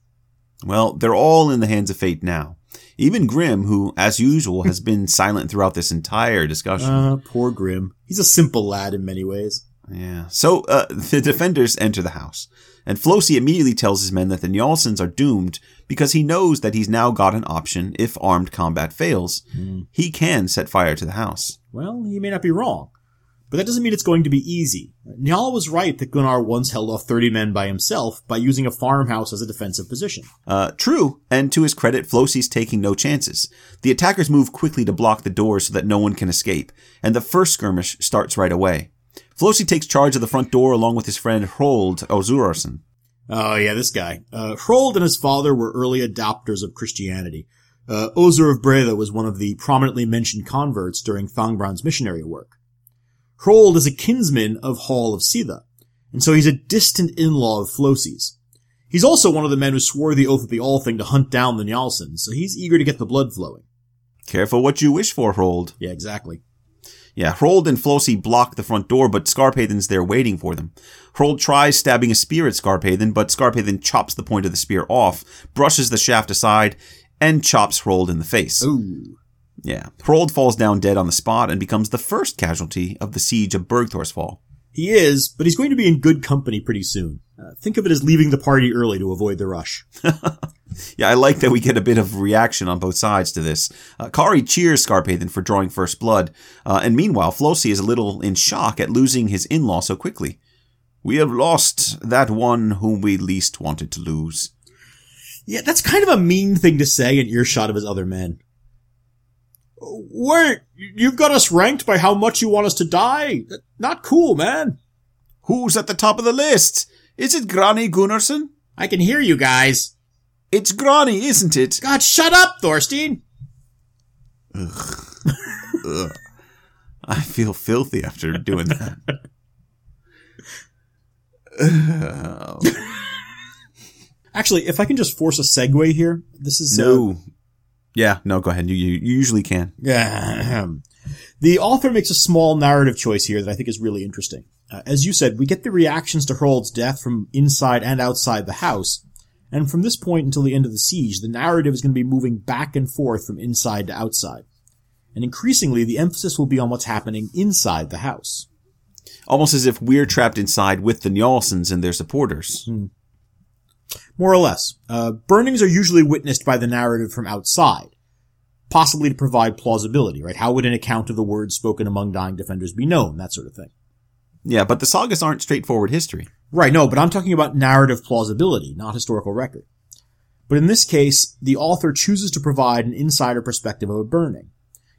Speaker 2: well, they're all in the hands of fate now. Even Grim, who, as usual, has been (laughs) silent throughout this entire discussion.
Speaker 1: Uh, poor Grim. He's a simple lad in many ways.
Speaker 2: Yeah. So uh, (laughs) the defenders enter the house, and Flosi immediately tells his men that the Njalsons are doomed because he knows that he's now got an option if armed combat fails. He can set fire to the house.
Speaker 1: Well, he may not be wrong. But that doesn't mean it's going to be easy. Njal was right that Gunnar once held off 30 men by himself by using a farmhouse as a defensive position.
Speaker 2: Uh, true, and to his credit, Flosi's taking no chances. The attackers move quickly to block the doors so that no one can escape, and the first skirmish starts right away. Flosi takes charge of the front door along with his friend Hrold Ozurarsson.
Speaker 1: Oh yeah, this guy. Uh, Hrold and his father were early adopters of Christianity. Uh, Ozur of Breda was one of the prominently mentioned converts during Thangbrand's missionary work. Hrold is a kinsman of Hall of Sitha, and so he's a distant in-law of Flosi's. He's also one of the men who swore the oath at the All Thing to hunt down the Njalsons, so he's eager to get the blood flowing.
Speaker 2: Careful what you wish for, Hrold.
Speaker 1: Yeah, exactly.
Speaker 2: Yeah, Hrold and Flosi block the front door, but Skarphéðinn's there waiting for them. Hrold tries stabbing a spear at Skarphéðinn, but Skarphéðinn chops the point of the spear off, brushes the shaft aside, and chops Hrold in the face.
Speaker 1: Ooh.
Speaker 2: Yeah. Hrold falls down dead on the spot and becomes the first casualty of the siege of Bergthorshvol.
Speaker 1: He is, but he's going to be in good company pretty soon. Uh, think of it as leaving the party early to avoid the rush. (laughs) (laughs)
Speaker 2: Yeah, I like that we get a bit of reaction on both sides to this. Uh, Kari cheers Skarphéðinn for drawing first blood, uh, and meanwhile, Flosi is a little in shock at losing his in-law so quickly. We have lost that one whom we least wanted to lose.
Speaker 1: Yeah, that's kind of a mean thing to say in earshot of his other men. Wait, you've got us ranked by how much you want us to die? Not cool, man.
Speaker 2: Who's at the top of the list? Is it Granny Gunnarsson?
Speaker 1: I can hear you guys.
Speaker 2: It's Granny, isn't it?
Speaker 1: God, shut up, Thorstein.
Speaker 2: Ugh. (laughs) Ugh. I feel filthy after doing that. (laughs)
Speaker 1: Actually, if I can just force a segue here, this is uh,
Speaker 2: no. Yeah, no, go ahead. You, you, usually can.
Speaker 1: Yeah. The author makes a small narrative choice here that I think is really interesting. Uh, as you said, we get the reactions to Harold's death from inside and outside the house, and from this point until the end of the siege, the narrative is going to be moving back and forth from inside to outside. And increasingly, the emphasis will be on what's happening inside the house.
Speaker 2: Almost as if we're trapped inside with the Njalsons and their supporters.
Speaker 1: Hmm. More or less. Uh, burnings are usually witnessed by the narrative from outside, possibly to provide plausibility, right? How would an account of the words spoken among dying defenders be known? That sort of thing.
Speaker 2: Yeah, but the sagas aren't straightforward history.
Speaker 1: Right, no, but I'm talking about narrative plausibility, not historical record. But in this case, the author chooses to provide an insider perspective of a burning.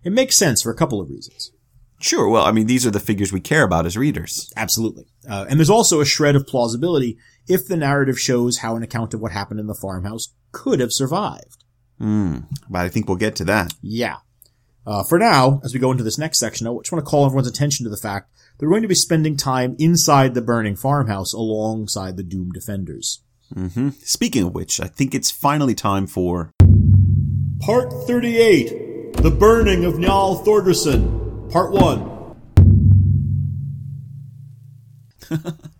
Speaker 1: It makes sense for a couple of reasons.
Speaker 2: Sure, well, I mean, these are the figures we care about as readers.
Speaker 1: Absolutely. Uh, and there's also a shred of plausibility if the narrative shows how an account of what happened in the farmhouse could have survived.
Speaker 2: Hmm, but I think we'll get to that.
Speaker 1: Yeah. Uh, for now, as we go into this next section, I just want to call everyone's attention to the fact that we're going to be spending time inside the burning farmhouse alongside the doomed defenders.
Speaker 2: Mm-hmm. Speaking of which, I think it's finally time for
Speaker 1: Part 38 The Burning of Njal Thordarson, Part 1. (laughs)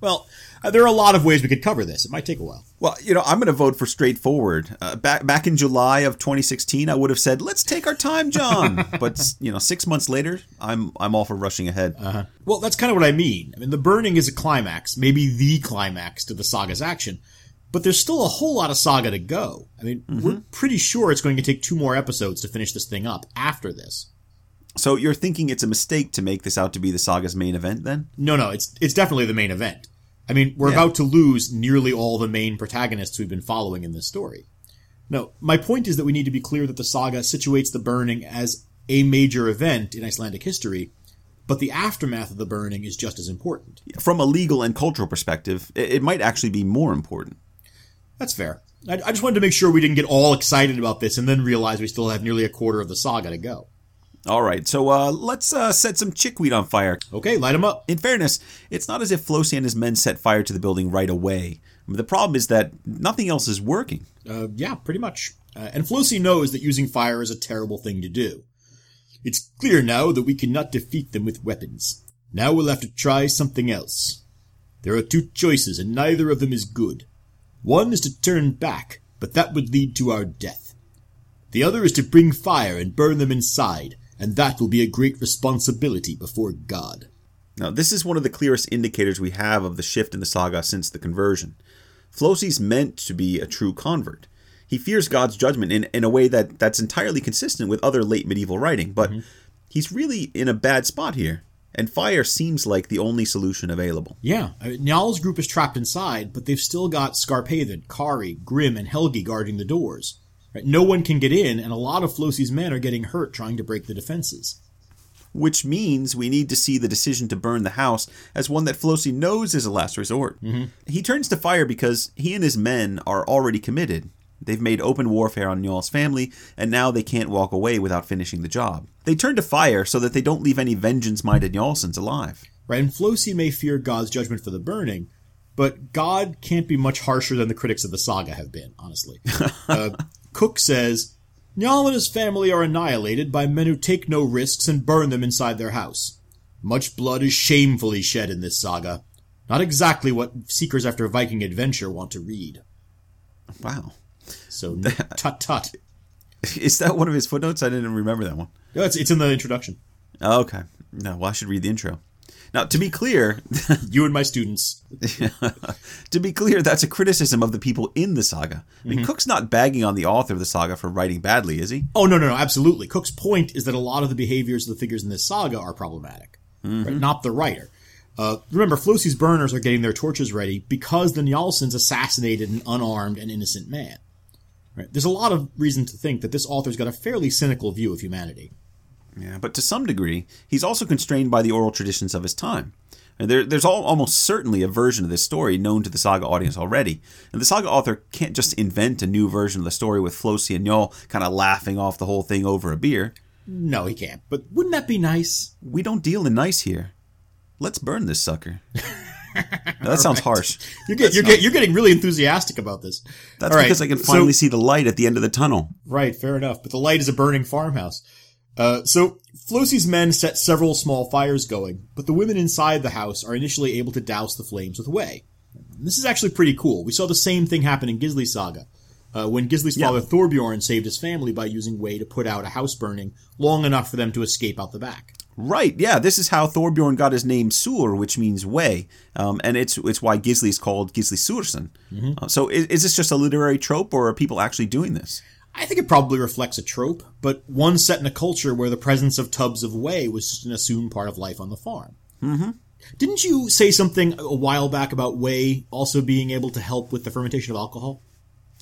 Speaker 1: well, uh, there are a lot of ways we could cover this. It might take a while.
Speaker 2: Well, you know, I'm going to vote for straightforward. Uh, back back in July of 2016, I would have said, "Let's take our time, John." (laughs) but you know, six months later, I'm I'm all for rushing ahead.
Speaker 1: Uh-huh. Well, that's kind of what I mean. I mean, the burning is a climax, maybe the climax to the saga's action, but there's still a whole lot of saga to go. I mean, mm-hmm. we're pretty sure it's going to take two more episodes to finish this thing up after this.
Speaker 2: So you're thinking it's a mistake to make this out to be the saga's main event, then?
Speaker 1: No, no, it's it's definitely the main event. I mean, we're yeah. about to lose nearly all the main protagonists we've been following in this story. No, my point is that we need to be clear that the saga situates the burning as a major event in Icelandic history, but the aftermath of the burning is just as important.
Speaker 2: From a legal and cultural perspective, it might actually be more important.
Speaker 1: That's fair. I just wanted to make sure we didn't get all excited about this and then realize we still have nearly a quarter of the saga to go.
Speaker 2: All right, so uh, let's uh, set some chickweed on fire.
Speaker 1: Okay, light them up.
Speaker 2: In fairness, it's not as if Flosi and his men set fire to the building right away. The problem is that nothing else is working.
Speaker 1: Uh, yeah, pretty much. Uh, and Flosi knows that using fire is a terrible thing to do. It's clear now that we cannot defeat them with weapons. Now we'll have to try something else. There are two choices, and neither of them is good. One is to turn back, but that would lead to our death. The other is to bring fire and burn them inside, and that will be a great responsibility before God.
Speaker 2: Now, this is one of the clearest indicators we have of the shift in the saga since the conversion. Flosi's meant to be a true convert. He fears God's judgment in, in a way that, that's entirely consistent with other late medieval writing, but mm-hmm. he's really in a bad spot here, and fire seems like the only solution available.
Speaker 1: Yeah, I mean, Njal's group is trapped inside, but they've still got Skarphéðinn, Kari, Grim, and Helgi guarding the doors. Right? No one can get in, and a lot of Flosi's men are getting hurt trying to break the defenses.
Speaker 2: Which means we need to see the decision to burn the house as one that Flosi knows is a last resort.
Speaker 1: Mm-hmm.
Speaker 2: He turns to fire because he and his men are already committed. They've made open warfare on Njal's family, and now they can't walk away without finishing the job. They turn to fire so that they don't leave any vengeance-minded Njalsons alive.
Speaker 1: Right, and Flosi may fear God's judgment for the burning, but God can't be much harsher than the critics of the saga have been, honestly. (laughs) Uh, Cook says, Njal and his family are annihilated by men who take no risks and burn them inside their house. Much blood is shamefully shed in this saga. Not exactly what seekers after Viking adventure want to read.
Speaker 2: Wow.
Speaker 1: So (laughs) tut tut.
Speaker 2: Is that one of his footnotes? I didn't remember that one.
Speaker 1: No, it's it's in the introduction.
Speaker 2: Oh, okay. No, well, I should read the intro. Now, to be clear, (laughs)
Speaker 1: you and my students. (laughs)
Speaker 2: to be clear, that's a criticism of the people in the saga. I mean, mm-hmm. Cook's not bagging on the author of the saga for writing badly, is he?
Speaker 1: Oh no, no, no, absolutely. Cook's point is that a lot of the behaviors of the figures in this saga are problematic, mm-hmm. right? not the writer. Uh, remember, Flosi's burners are getting their torches ready because the Njalsons assassinated an unarmed and innocent man. Right? There's a lot of reason to think that this author's got a fairly cynical view of humanity.
Speaker 2: Yeah, but to some degree, he's also constrained by the oral traditions of his time. And there, there's all, almost certainly a version of this story known to the saga audience already. And the saga author can't just invent a new version of the story with Flosi and kind of laughing off the whole thing over a beer.
Speaker 1: No, he can't. But wouldn't that be nice?
Speaker 2: We don't deal in nice here. Let's burn this sucker. (laughs) Now, that sounds harsh.
Speaker 1: You're, get, you're, get, you're getting really enthusiastic about this.
Speaker 2: That's
Speaker 1: All right,
Speaker 2: because I can
Speaker 1: so-
Speaker 2: finally see the light at the end of the tunnel.
Speaker 1: Right, fair enough. But the light is a burning farmhouse. Uh, so Flosi's men set several small fires going, but the women inside the house are initially able to douse the flames with whey. This is actually pretty cool. We saw the same thing happen in Gisli's saga. Uh, when Gisli's
Speaker 2: Yeah.
Speaker 1: father Thorbjorn saved his family by using whey to put out a house burning long enough for them to escape out the back.
Speaker 2: Right, yeah, this is how Thorbjorn got his name Sur, which means whey, um, and it's it's why Gisli is called Gisli Sursson. Uh, so is, is this just a literary trope, or are people actually doing this?
Speaker 1: I think it probably reflects a trope, but one set in a culture where the presence of tubs of whey was just an assumed part of life on the farm. Mm-hmm. Didn't you say something a while back about whey also being able to help with the fermentation of alcohol?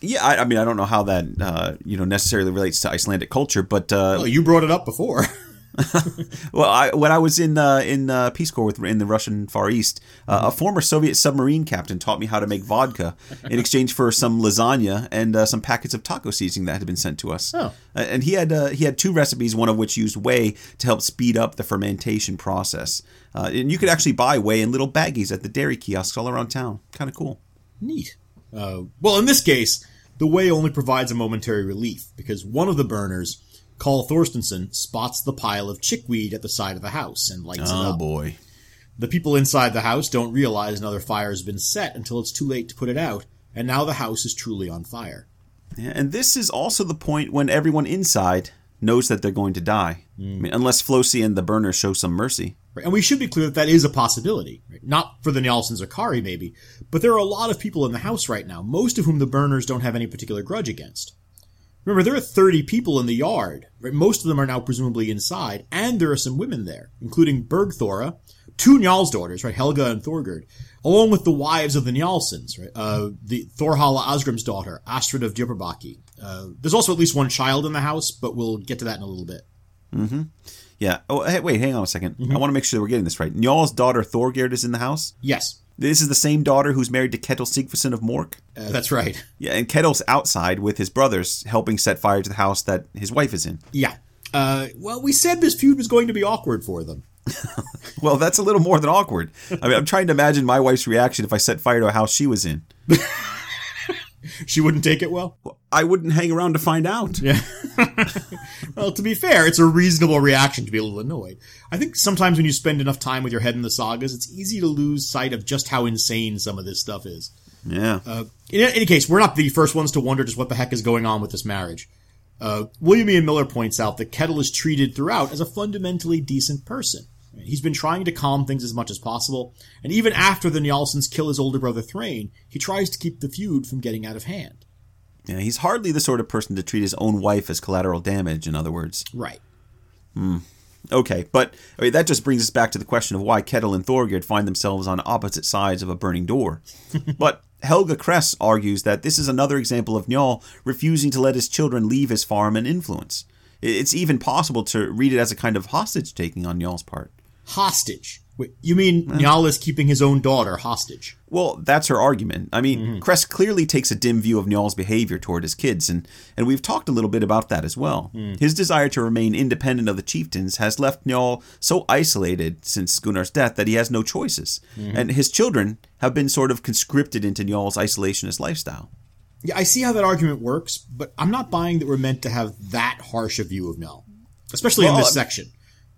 Speaker 2: Yeah, I, I mean, I don't know how that uh, you know necessarily relates to Icelandic culture, but uh,
Speaker 1: Oh, you brought it up before. (laughs) (laughs)
Speaker 2: well, I, when I was in uh, in uh, Peace Corps with in the Russian Far East, uh, a former Soviet submarine captain taught me how to make vodka in exchange for some lasagna and uh, some packets of taco seasoning that had been sent to us.
Speaker 1: Oh.
Speaker 2: And he had uh, he had two recipes, one of which used whey to help speed up the fermentation process. Uh, and you could actually buy whey in little baggies at the dairy kiosks all around town. Kind of cool.
Speaker 1: Neat. Uh, well, in this case, the whey only provides a momentary relief because one of the burners, Carl Thorstenson spots the pile of chickweed at the side of the house and lights it oh, up.
Speaker 2: boy.
Speaker 1: The people inside the house don't realize another fire has been set until it's too late to put it out, and now the house is truly on fire.
Speaker 2: Yeah, and this is also the point when everyone inside knows that they're going to die. I hmm. mean, unless Flosi and the burner show some mercy.
Speaker 1: Right? And we should be clear that that is a possibility. Right? Not for the or Kari, maybe, but there are a lot of people in the house right now, most of whom the burners don't have any particular grudge against. Remember, there are 30 people in the yard. Right? Most of them are now presumably inside, and there are some women there, including Bergthora, two Njal's daughters, right, Helga and Thorgerd, along with the wives of the Njalsons, right, uh, the Thorhalla Asgrim's daughter, Astrid of Djuparbakki. Uh, there's also at least one child in the house, but we'll get to that in a little bit. Mm-hmm.
Speaker 2: Yeah. Oh, hey, wait, hang on a 2nd I want to make sure we're getting this right. Njal's daughter Thorgerd is in the house.
Speaker 1: Yes,
Speaker 2: This is the same daughter who's married to Ketil Sigfusson of Mork.
Speaker 1: uh, that's right.
Speaker 2: Yeah, and Ketil's outside with his brothers, helping set fire to the house that his wife is in.
Speaker 1: Yeah. Uh, well, we said this feud was going to be awkward for them. (laughs)
Speaker 2: Well, that's a little more than awkward. I mean, I'm trying to imagine my wife's reaction if I set fire to a house she was in. (laughs)
Speaker 1: She wouldn't take it well.
Speaker 2: I wouldn't hang around to find out.
Speaker 1: Yeah. (laughs) well, to be fair, it's a reasonable reaction to be a little annoyed. I think sometimes when you spend enough time with your head in the sagas, it's easy to lose sight of just how insane some of this stuff is.
Speaker 2: Yeah.
Speaker 1: Uh, in any case, we're not the first ones to wonder just what the heck is going on with this marriage. Uh, William Ian Miller points out that Ketil is treated throughout as a fundamentally decent person. He's been trying to calm things as much as possible, and even after the Njalsons kill his older brother Thrain, he tries to keep the feud from getting out of hand.
Speaker 2: yeah. He's hardly the sort of person to treat his own wife as collateral damage, in other words.
Speaker 1: Right. Hmm.
Speaker 2: Okay, but I mean, that just brings us back to the question of why Ketil and Thorgerd find themselves on opposite sides of a burning door. (laughs) but Helga Kress argues that this is another example of Njal refusing to let his children leave his farm and influence. It's even possible to read it as a kind of hostage taking on Njal's part.
Speaker 1: Hostage. Wait, you mean Njal is keeping his own daughter hostage?
Speaker 2: Well, that's her argument. I mean, mm-hmm. Kress clearly takes a dim view of Njal's behavior toward his kids, and, and we've talked a little bit about that as well. Mm. His desire to remain independent of the chieftains has left Njal so isolated since Gunnar's death that he has no choices. Mm-hmm. And his children have been sort of conscripted into Njal's isolationist lifestyle.
Speaker 1: Yeah, I see how that argument works, but I'm not buying that we're meant to have that harsh a view of Njal, especially in this
Speaker 2: I- uh,
Speaker 1: section.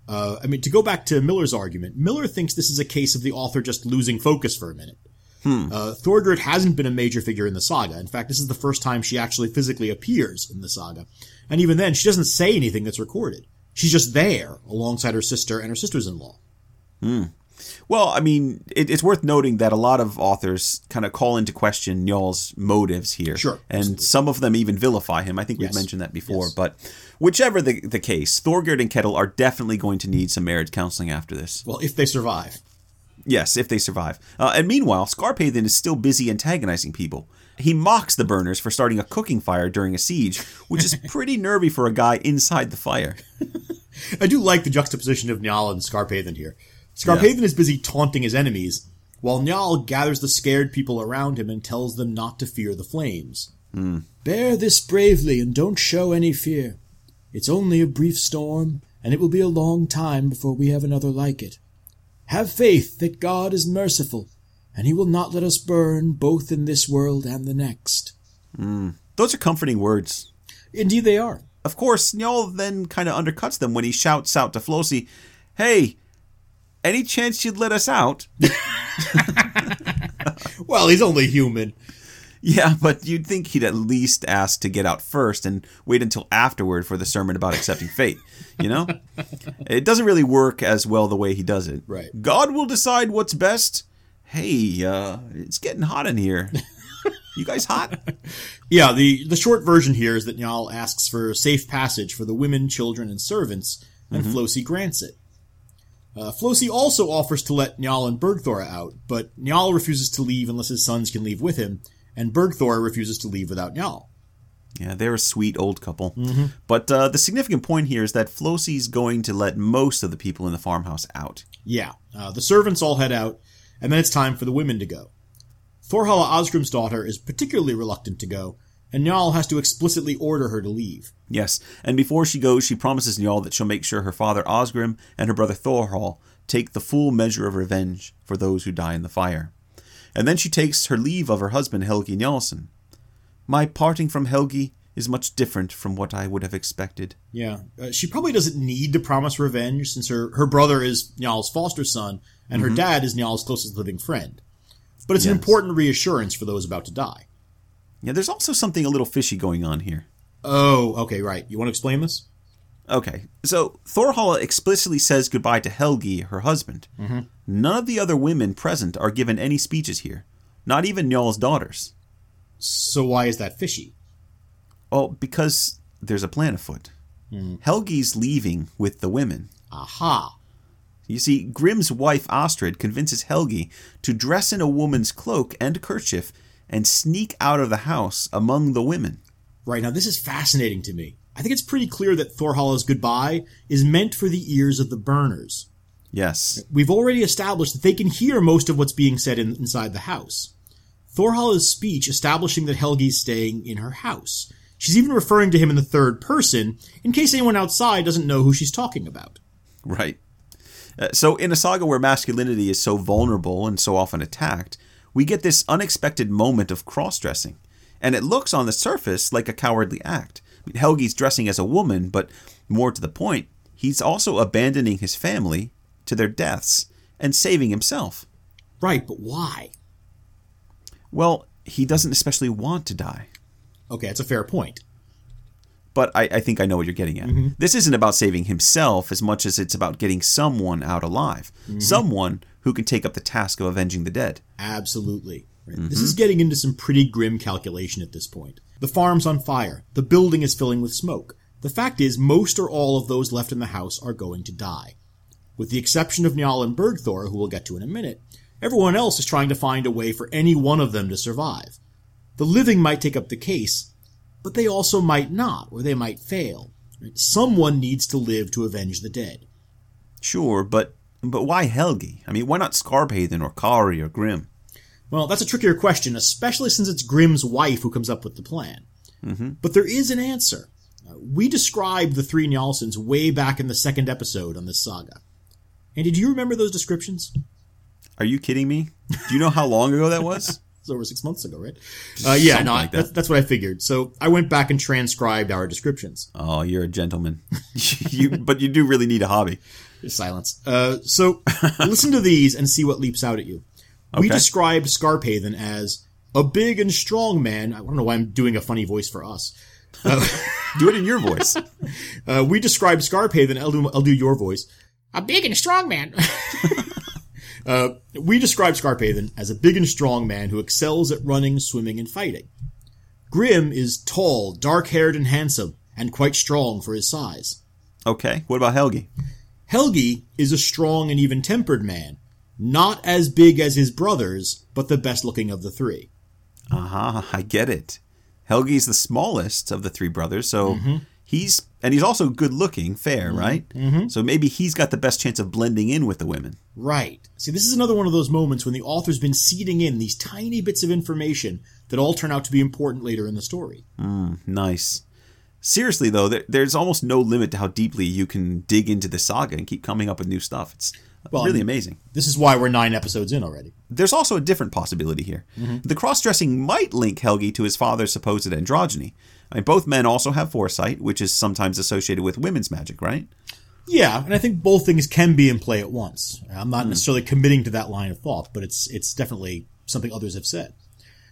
Speaker 1: Uh, I mean, to go back to Miller's argument, Miller thinks this is a case of the author just losing focus for a minute. Uh, Thorgerd hasn't been a major figure in the saga. In fact, this is the first time she actually physically appears in the saga. And even then, she doesn't say anything that's recorded. She's just there alongside her sister and her sisters-in-law.
Speaker 2: Well, I mean, it, it's worth noting that a lot of authors kind of call into question Njal's motives here.
Speaker 1: Sure,
Speaker 2: And some of them even vilify him. I think we've
Speaker 1: Yes.
Speaker 2: mentioned that before.
Speaker 1: Yes.
Speaker 2: But whichever the, the case, Thorgerd and Ketil are definitely going to need some marriage counseling after this.
Speaker 1: Well, if they survive.
Speaker 2: Yes, if they survive. Uh, and meanwhile, Skarphéðinn is still busy antagonizing people. He mocks the burners for starting a cooking fire during a siege, which is (laughs) pretty nervy for a guy inside the fire. (laughs)
Speaker 1: I do like the juxtaposition of Njal and Skarphéðinn here. Skarphéðinn is busy taunting his enemies, while Njal gathers the scared people around him and tells them not to fear the flames. Hmm. Bear this bravely and don't show any fear. It's only a brief storm, and it will be a long time before we have another like it. Have faith that God is merciful, and he will not let us burn both in this world and the next. Hmm.
Speaker 2: Those are comforting words.
Speaker 1: Indeed, they are.
Speaker 2: Of course, Njal then kind of undercuts them when he shouts out to Flosi, Hey, any chance you'd let us out? (laughs)
Speaker 1: Well, he's only human.
Speaker 2: Yeah, but you'd think he'd at least ask to get out first and wait until afterward for the sermon about accepting fate. You know? it doesn't really work as well the way he does it.
Speaker 1: Right.
Speaker 2: God will decide what's best. Hey, uh, it's getting hot in here. You guys hot? (laughs)
Speaker 1: Yeah, the, the short version here is that Njal asks for safe passage for the women, children, and servants, and Flosi grants it. Uh, Flosi also offers to let Njal and Bergthora out, but Njal refuses to leave unless his sons can leave with him, and Bergthora refuses to leave without Njal.
Speaker 2: Yeah, they're a sweet old couple. But uh, the significant point here is that Flosi's going to let most of the people in the farmhouse out.
Speaker 1: Yeah, uh, the servants all head out, and then it's time for the women to go. Thorhalla Asgrim's daughter is particularly reluctant to go, and Njal has to explicitly order her to leave.
Speaker 2: Yes, and before she goes, she promises Njal that she'll make sure her father Asgrim and her brother Thorhall take the full measure of revenge for those who die in the fire. And then she takes her leave of her husband Helgi Njalsson. My parting from Helgi is much different from what I would have expected.
Speaker 1: Yeah, uh, she probably doesn't need to promise revenge since her, her brother is Njal's foster son and her dad is Njal's closest living friend. But it's an important reassurance for those about to die.
Speaker 2: Yeah, there's also something a little fishy going on here.
Speaker 1: Oh, okay, right. You want to explain this?
Speaker 2: Okay, so Thorhalla explicitly says goodbye to Helgi, her husband. Mm-hmm. None of the other women present are given any speeches here, not even Njal's daughters.
Speaker 1: So why is that fishy?
Speaker 2: Oh, because there's a plan afoot. Hmm. Helgi's leaving with the women.
Speaker 1: Aha.
Speaker 2: You see, Grim's wife Astrid convinces Helgi to dress in a woman's cloak and kerchief and sneak out of the house among the women.
Speaker 1: Right, now this is fascinating to me. I think it's pretty clear that Thorhalla's goodbye is meant for the ears of the burners.
Speaker 2: Yes.
Speaker 1: We've already established that they can hear most of what's being said in, inside the house. Thorhalla's speech establishing that Helgi's staying in her house. She's even referring to him in the third person, in case anyone outside doesn't know who she's talking about.
Speaker 2: Right. Uh, so, in a saga where masculinity is so vulnerable and so often attacked, we get this unexpected moment of cross dressing. And it looks on the surface like a cowardly act. I mean, Helgi's dressing as a woman, but more to the point, he's also abandoning his family to their deaths and saving himself.
Speaker 1: Right, but why?
Speaker 2: Well, he doesn't especially want to die.
Speaker 1: Okay, that's a fair point.
Speaker 2: But I, I think I know what you're getting at. Mm-hmm. This isn't about saving himself as much as it's about getting someone out alive. Mm-hmm. Someone who can take up the task of avenging the dead.
Speaker 1: Absolutely. Right. This is mm-hmm. getting into some pretty grim calculation at this point. The farm's on fire. The building is filling with smoke. The fact is, most or all of those left in the house are going to die. With the exception of Njal and Bergthor, who we'll get to in a minute, everyone else is trying to find a way for any one of them to survive. The living might take up the case, but they also might not, or they might fail. Someone needs to live to avenge the dead.
Speaker 2: Sure, but but why Helgi? I mean, why not Skarphéðinn or Kari or Grim?
Speaker 1: Well, that's a trickier question, especially since it's Grim's wife who comes up with the plan. But there is an answer. Uh, we described the three Njalsons way back in the second episode on this saga. And did you remember those descriptions?
Speaker 2: Are you kidding me? Do you know how long ago that was? (laughs)
Speaker 1: It's over six months ago, right? Uh, yeah, no,
Speaker 2: like that.
Speaker 1: that's, that's what I figured. So I went back and transcribed our descriptions.
Speaker 2: oh, you're a gentleman. (laughs) you, but you do really need a hobby.
Speaker 1: Silence. Uh, so (laughs) listen to these and see what leaps out at you. We described Skarphéðinn as a big and strong man. I don't know why I'm doing a funny voice for us. (laughs)
Speaker 2: Do it in your voice.
Speaker 1: Uh, we described Skarphéðinn. I'll do, I'll do your voice. A big and strong man. Uh, we describe Skarphéðinn as a big and strong man who excels at running, swimming, and fighting. Grim is tall, dark-haired, and handsome, and quite strong for his size.
Speaker 2: Okay, what about Helgi?
Speaker 1: Helgi is a strong and even-tempered man, not as big as his brothers, but the best-looking of the three.
Speaker 2: Aha, I get it. Helgi's the smallest of the three brothers, so he's and he's also good looking, fair, mm-hmm. right? Mm-hmm. So maybe he's got the best chance of blending in with the women.
Speaker 1: Right. See, this is another one of those moments when the author's been seeding in these tiny bits of information that all turn out to be important later in the story.
Speaker 2: Mm, nice. Seriously though, there, there's almost no limit to how deeply you can dig into the saga and keep coming up with new stuff. It's
Speaker 1: Well,
Speaker 2: really
Speaker 1: I mean-
Speaker 2: amazing.
Speaker 1: This is why we're nine episodes in already.
Speaker 2: There's also a different possibility here. Mm-hmm. The cross-dressing might link Helgi to his father's supposed androgyny. I mean, both men also have foresight, which is sometimes associated with women's magic, right?
Speaker 1: Yeah, and I think both things can be in play at once. I'm not necessarily committing to that line of thought, but it's it's definitely something others have said.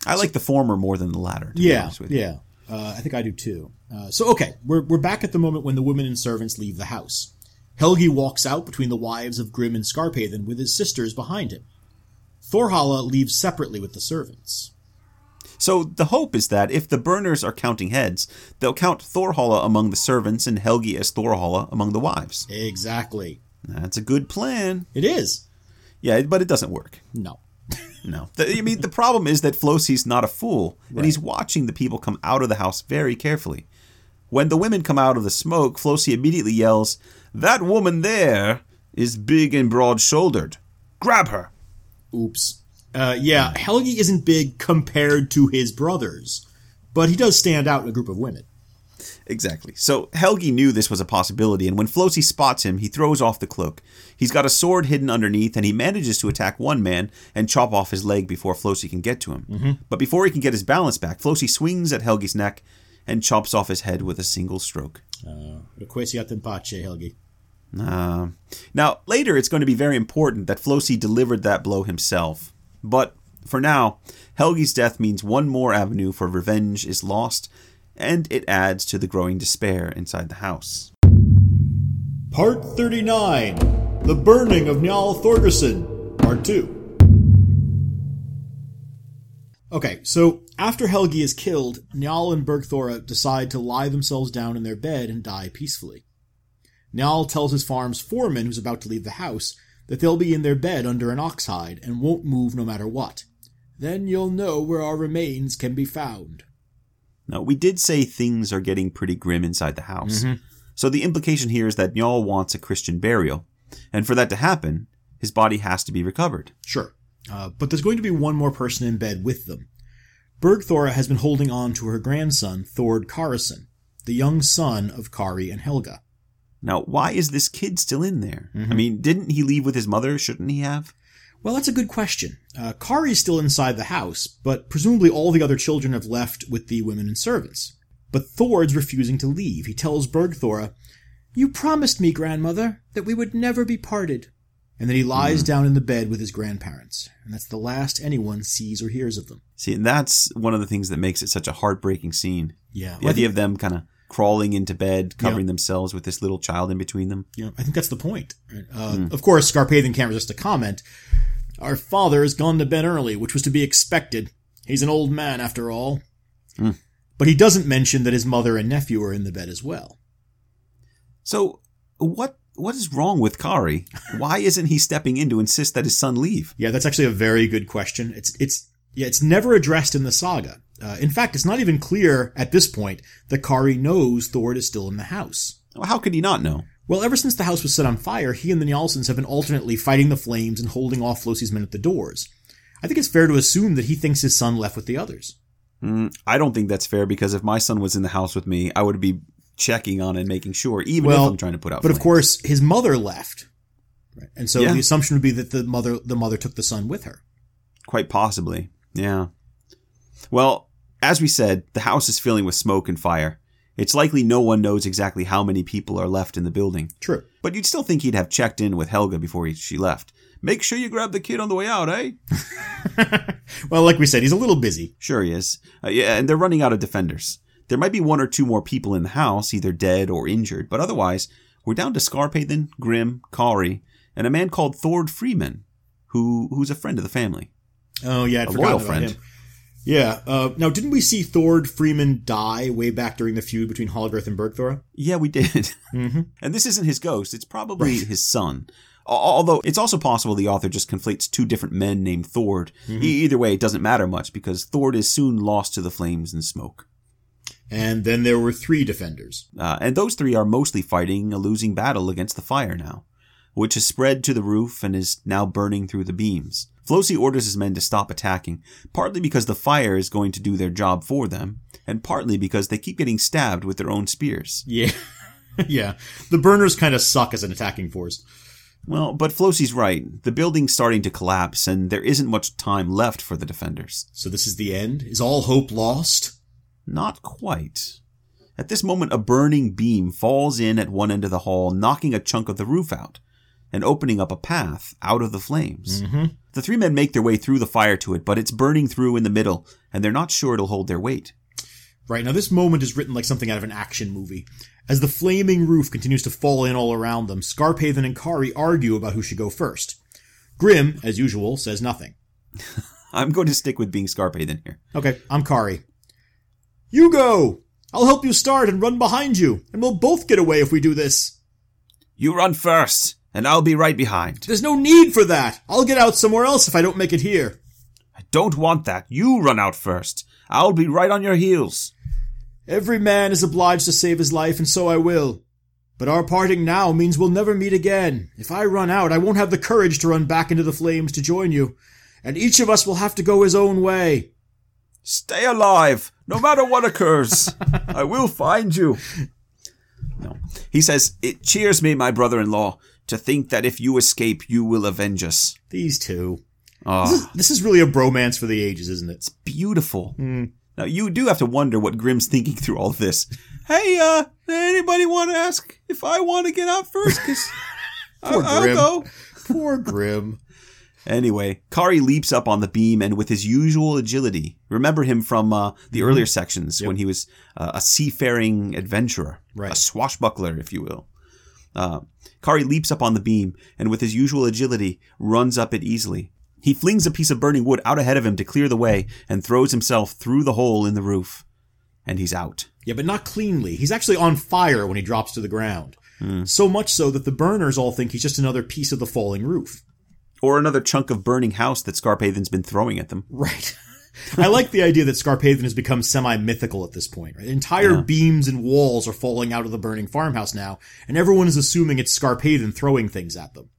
Speaker 2: I like the former more than the latter. To be
Speaker 1: Yeah,
Speaker 2: honest with you.
Speaker 1: yeah. Uh, I think I do too. Uh, so okay, we're we're back at the moment when the women and servants leave the house. Helgi walks out between the wives of Grim and Skarphéðinn with his sisters behind him. Thorhalla leaves separately with the servants.
Speaker 2: So the hope is that if the burners are counting heads, they'll count Thorhalla among the servants and Helgi as Thorhalla among the wives.
Speaker 1: Exactly.
Speaker 2: That's a good plan.
Speaker 1: It is.
Speaker 2: Yeah, but it doesn't work.
Speaker 1: No. (laughs)
Speaker 2: No. The- I mean, the problem is that Flosi's not a fool, and he's watching the people come out of the house very carefully. When the women come out of the smoke, Flosi immediately yells, That woman there is big and broad shouldered. Grab her.
Speaker 1: Oops. Uh, yeah, Helgi isn't big compared to his brothers, but he does stand out in a group of women.
Speaker 2: Exactly. So Helgi knew this was a possibility, and when Flosi spots him, he throws off the cloak. He's got a sword hidden underneath, and he manages to attack one man and chop off his leg before Flosi can get to him. But before he can get his balance back, Flosi swings at Helgi's neck and chops off his head with a single stroke.
Speaker 1: Pace, Helgi.
Speaker 2: Uh, now, later it's going to be very important that Flosi delivered that blow himself. But for now, Helgi's death means one more avenue for revenge is lost, and it adds to the growing despair inside the house.
Speaker 1: Part 39 The Burning of Njal Thorgeirsson, Part 2. Okay, so after Helgi is killed, Njal and Bergthora decide to lie themselves down in their bed and die peacefully. Njal tells his farm's foreman, who's about to leave the house, that they'll be in their bed under an ox hide and won't move no matter what. Then you'll know where our remains can be found.
Speaker 2: Now, we did say things are getting pretty grim inside the house. So the implication here is that Njal wants a Christian burial. And for that to happen, his body has to be recovered.
Speaker 1: Sure. Uh, but there's going to be one more person in bed with them. Bergthora has been holding on to her grandson, Thord Karason, the young son of Kari and Helga.
Speaker 2: Now, why is this kid still in there? I mean, didn't he leave with his mother? Shouldn't he have?
Speaker 1: Well, that's a good question. Uh, Kari's still inside the house, but presumably all the other children have left with the women and servants. But Thord's refusing to leave. He tells Bergthora, You promised me, grandmother, that we would never be parted. And then he lies down in the bed with his grandparents, and that's the last anyone sees or hears of them.
Speaker 2: See, and that's one of the things that makes it such a heartbreaking scene.
Speaker 1: Yeah.
Speaker 2: The idea of them kind of crawling into bed, covering themselves with this little child in between them.
Speaker 1: Yeah, I think that's the point. Uh, Of course, Skarphéðinn can't resist a comment. Our father has gone to bed early, which was to be expected. He's an old man, after all. But he doesn't mention that his mother and nephew are in the bed as well.
Speaker 2: So, what what is wrong with Kari? Why isn't he stepping in to insist that his son leave?
Speaker 1: Yeah, that's actually a very good question. It's it's yeah, it's never addressed in the saga. Uh, in fact, it's not even clear at this point that Kari knows Thord is still in the house.
Speaker 2: How could he not know?
Speaker 1: Well, ever since the house was set on fire, he and the Njalsons have been alternately fighting the flames and holding off Flosi's men at the doors. I think it's fair to assume that he thinks his son left with the others.
Speaker 2: Mm, I don't think that's fair because if my son was in the house with me, I would be checking on and making sure, even
Speaker 1: Well,
Speaker 2: if I'm trying to put out.
Speaker 1: But of course, his mother left, right? and so
Speaker 2: Yeah.
Speaker 1: the assumption would be that the mother the mother took the son with her.
Speaker 2: Quite possibly. Yeah. Well, as we said, the house is filling with smoke and fire. It's likely no one knows exactly how many people are left in the building.
Speaker 1: True.
Speaker 2: But you'd still think he'd have checked in with Helga before he, she left. Make sure you grab the kid on the way out, eh? (laughs)
Speaker 1: Well, like we said, he's a little busy.
Speaker 2: Sure he is. Uh, yeah, and they're running out of defenders. There might be one or two more people in the house, either dead or injured, but otherwise, we're down to Skarphéðinn, Grim, Kari, and a man called Thord Freeman, who who's a friend of the family.
Speaker 1: Oh yeah, I'd
Speaker 2: A loyal
Speaker 1: about
Speaker 2: friend.
Speaker 1: him. Yeah. Uh, now, didn't we see Thord Freeman die way back during the feud between Hallgerd and Bergthora?
Speaker 2: Yeah, we did. (laughs) And this isn't his ghost, it's probably his son. Although it's also possible the author just conflates two different men named Thord. Mm-hmm. Either way, it doesn't matter much because Thord is soon lost to the flames and smoke.
Speaker 1: And then there were three defenders.
Speaker 2: Uh, and those three are mostly fighting a losing battle against the fire now, which has spread to the roof and is now burning through the beams. Flosi orders his men to stop attacking, partly because the fire is going to do their job for them, and partly because they keep getting stabbed with their own spears.
Speaker 1: Yeah. (laughs) yeah. The burners kind of suck as an attacking force.
Speaker 2: Well, but Flosi's right. The building's starting to collapse, and there isn't much time left for the defenders.
Speaker 1: So this is the end? Is all hope lost?
Speaker 2: Not quite. At this moment, a burning beam falls in at one end of the hall, knocking a chunk of the roof out and opening up a path out of the flames.
Speaker 1: Mm-hmm.
Speaker 2: The three men make their way through the fire to it, but it's burning through in the middle, and they're not sure it'll hold their weight.
Speaker 1: Right, now this moment is written like something out of an action movie. As the flaming roof continues to fall in all around them, Skarphéðinn and Kari argue about who should go first. Grim, as usual, says nothing. (laughs)
Speaker 2: I'm going to stick with being Skarphéðinn here.
Speaker 1: Okay, I'm Kari. You go! I'll help you start and run behind you, and we'll both get away if we do this.
Speaker 2: You run first, and I'll be right behind.
Speaker 1: There's no need for that. I'll get out somewhere else if I don't make it here.
Speaker 2: I don't want that. You run out first. I'll be right on your heels.
Speaker 1: Every man is obliged to save his life, and so I will. But our parting now means we'll never meet again. If I run out, I won't have the courage to run back into the flames to join you, and each of us will have to go his own way.
Speaker 2: Stay alive, no matter what occurs. (laughs) I will find you. No. He says, It cheers me, my brother in law, to think that if you escape, you will avenge us.
Speaker 1: These two.
Speaker 2: Oh,
Speaker 1: This is, this is really a bromance for the ages, isn't it?
Speaker 2: It's beautiful. Now, you do have to wonder what Grim's thinking through all this. Hey, uh, anybody want to ask if I want to get out first? Cause (laughs)
Speaker 1: Poor
Speaker 2: I'll, I'll go.
Speaker 1: Poor Grim.
Speaker 2: Anyway, Kari leaps up on the beam and with his usual agility, remember him from uh, the earlier sections when he was uh, a seafaring adventurer,
Speaker 1: Right.
Speaker 2: a swashbuckler, if you will. Uh, Kari leaps up on the beam and with his usual agility runs up it easily. He flings a piece of burning wood out ahead of him to clear the way and throws himself through the hole in the roof. And he's out.
Speaker 1: Yeah, but not cleanly. He's actually on fire when he drops to the ground.
Speaker 2: Hmm.
Speaker 1: So much so that the burners all think he's just another piece of the falling roof.
Speaker 2: Or another chunk of burning house that Skarphéðinn's been throwing at them.
Speaker 1: Right. (laughs) (laughs) I like the idea that Skarphéðinn has become semi-mythical at this point. Right? Entire beams and walls are falling out of the burning farmhouse now, and everyone is assuming it's Skarphéðinn throwing things at them.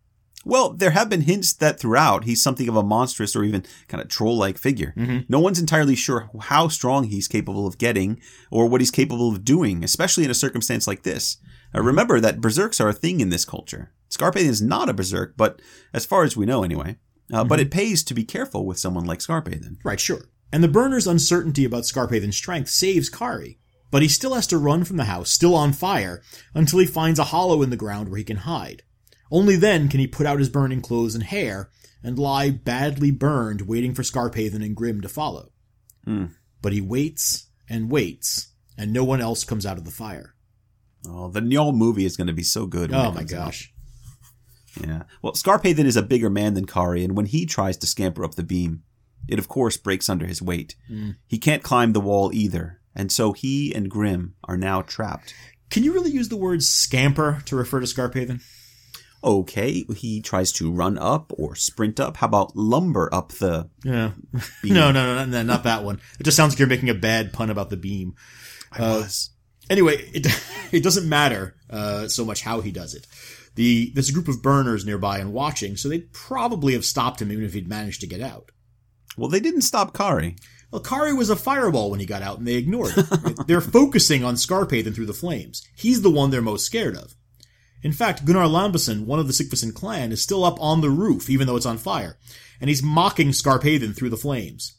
Speaker 2: Well, there have been hints that throughout he's something of a monstrous or even kind of troll like figure. No one's entirely sure how strong he's capable of getting or what he's capable of doing, especially in a circumstance like this. Uh, remember that berserks are a thing in this culture. Skarphéðinn is not a berserk, but as far as we know anyway. Uh, But it pays to be careful with someone like Skarphéðinn.
Speaker 1: Right, sure. And the burner's uncertainty about Skarphéðinn's strength saves Kari. But he still has to run from the house, still on fire, until he finds a hollow in the ground where he can hide. Only then can he put out his burning clothes and hair and lie badly burned, waiting for Skarphéðinn and Grim to follow. But he waits and waits, and no one else comes out of the fire.
Speaker 2: Oh, the Njal movie is going to be so good.
Speaker 1: Oh my
Speaker 2: gosh. out. Yeah. Well, Skarphéðinn is a bigger man than Kari, and when he tries to scamper up the beam, it of course breaks under his weight. He can't climb the wall either, and so he and Grim are now trapped.
Speaker 1: Can you really use the word scamper to refer to Skarphéðinn?
Speaker 2: Okay, he tries to run up or sprint up. How about lumber up the
Speaker 1: Yeah.
Speaker 2: beam? (laughs)
Speaker 1: No, no, no, no, not that one. It just sounds like you're making a bad pun about the beam.
Speaker 2: I was.
Speaker 1: Anyway, it (laughs) it doesn't matter uh, so much how he does it. The there's a group of burners nearby and watching, so they'd probably have stopped him even if he'd managed to get out.
Speaker 2: Well, they didn't stop Kari.
Speaker 1: Well, Kari was a fireball when he got out, and they ignored it. (laughs) they're focusing on Skarphéðinn through the flames. He's the one they're most scared of. In fact, Gunnar Lambason, one of the Sigfusson clan, is still up on the roof, even though it's on fire, and he's mocking Skarphéðinn through the flames.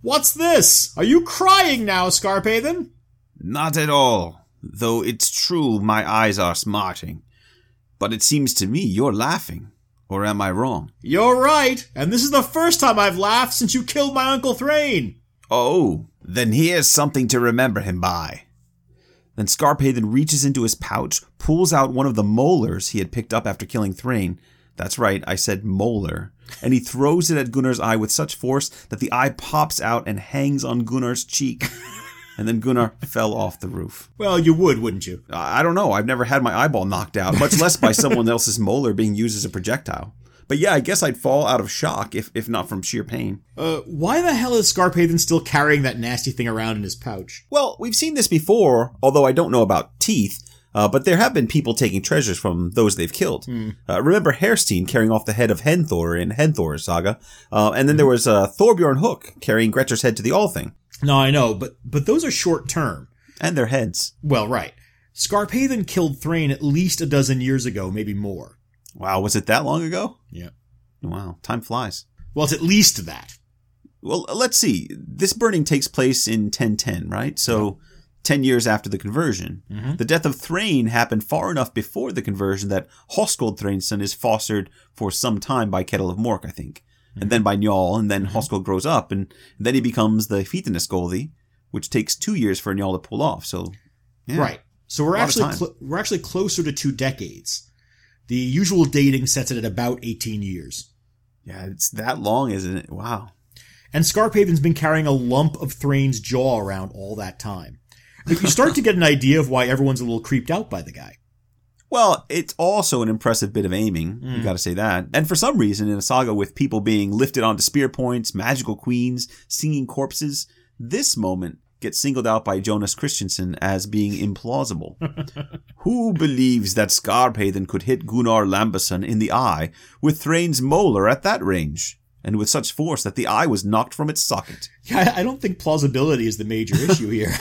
Speaker 1: What's this? Are you crying now, Skarphéðinn?
Speaker 2: Not at all. Though it's true my eyes are smarting. But it seems to me you're laughing. Or am I wrong?
Speaker 1: You're right, and this is the first time I've laughed since you killed my Uncle Thrain.
Speaker 2: Oh, then here's something to remember him by. Then Skarphéðinn reaches into his pouch, pulls out one of the molars he had picked up after killing Thrain. That's right, I said molar. And he throws it at Gunnar's eye with such force that the eye pops out and hangs on Gunnar's cheek. (laughs) and then Gunnar (laughs) fell off the roof.
Speaker 1: Well, you would, wouldn't you?
Speaker 2: I don't know. I've never had my eyeball knocked out, much less by someone else's molar being used as a projectile. But yeah, I guess I'd fall out of shock if, if not from sheer pain.
Speaker 1: Uh, why the hell is Skarphéðinn still carrying that nasty thing around in his pouch?
Speaker 2: Well, we've seen this before, although I don't know about teeth. Uh, but there have been people taking treasures from those they've killed. Uh, remember Herstein carrying off the head of Henthor in Henthor's saga, uh, and then there was uh, Thorbjorn Hook carrying Grettir's head to the Althing,
Speaker 1: No, I know, but but those are short term.
Speaker 2: and their heads.
Speaker 1: Well, right. Skarphéðinn killed Thrain at least a dozen years ago, maybe more.
Speaker 2: Wow, was it that long ago?
Speaker 1: Yeah.
Speaker 2: Wow, time flies.
Speaker 1: Well, it's at least that.
Speaker 2: Well, let's see. This burning takes place in 1010, right? So, 10 years after the conversion. Mm-hmm. The death of Thrain happened far enough before the conversion that Hoskuld Thrainson is fostered for some time by Ketil of Mork, I think. And then by Njal, and then mm-hmm. Hoskuld grows up, and then he becomes the Hvitanesgodi, which takes two years for Njal to pull off. So, yeah.
Speaker 1: Right. So we're actually cl- we're actually closer to two decades. The usual dating sets it at about 18 years.
Speaker 2: Yeah, it's that long, isn't it? Wow.
Speaker 1: And Skarphéðinn's been carrying a lump of Thrain's jaw around all that time. But you start to get an idea of why everyone's a little creeped out by the guy.
Speaker 2: Well, it's also an impressive bit of aiming. You got to say that. And for some reason, in a saga with people being lifted onto spear points, magical queens, singing corpses, this moment gets singled out by Jonas Kristjánsson as being implausible. (laughs) Who believes that Skarphéðinn could hit Gunnar Lambason in the eye with Thrain's molar at that range? And with such force that the eye was knocked from its socket. (laughs)
Speaker 1: Yeah, I I don't think plausibility is the major issue here.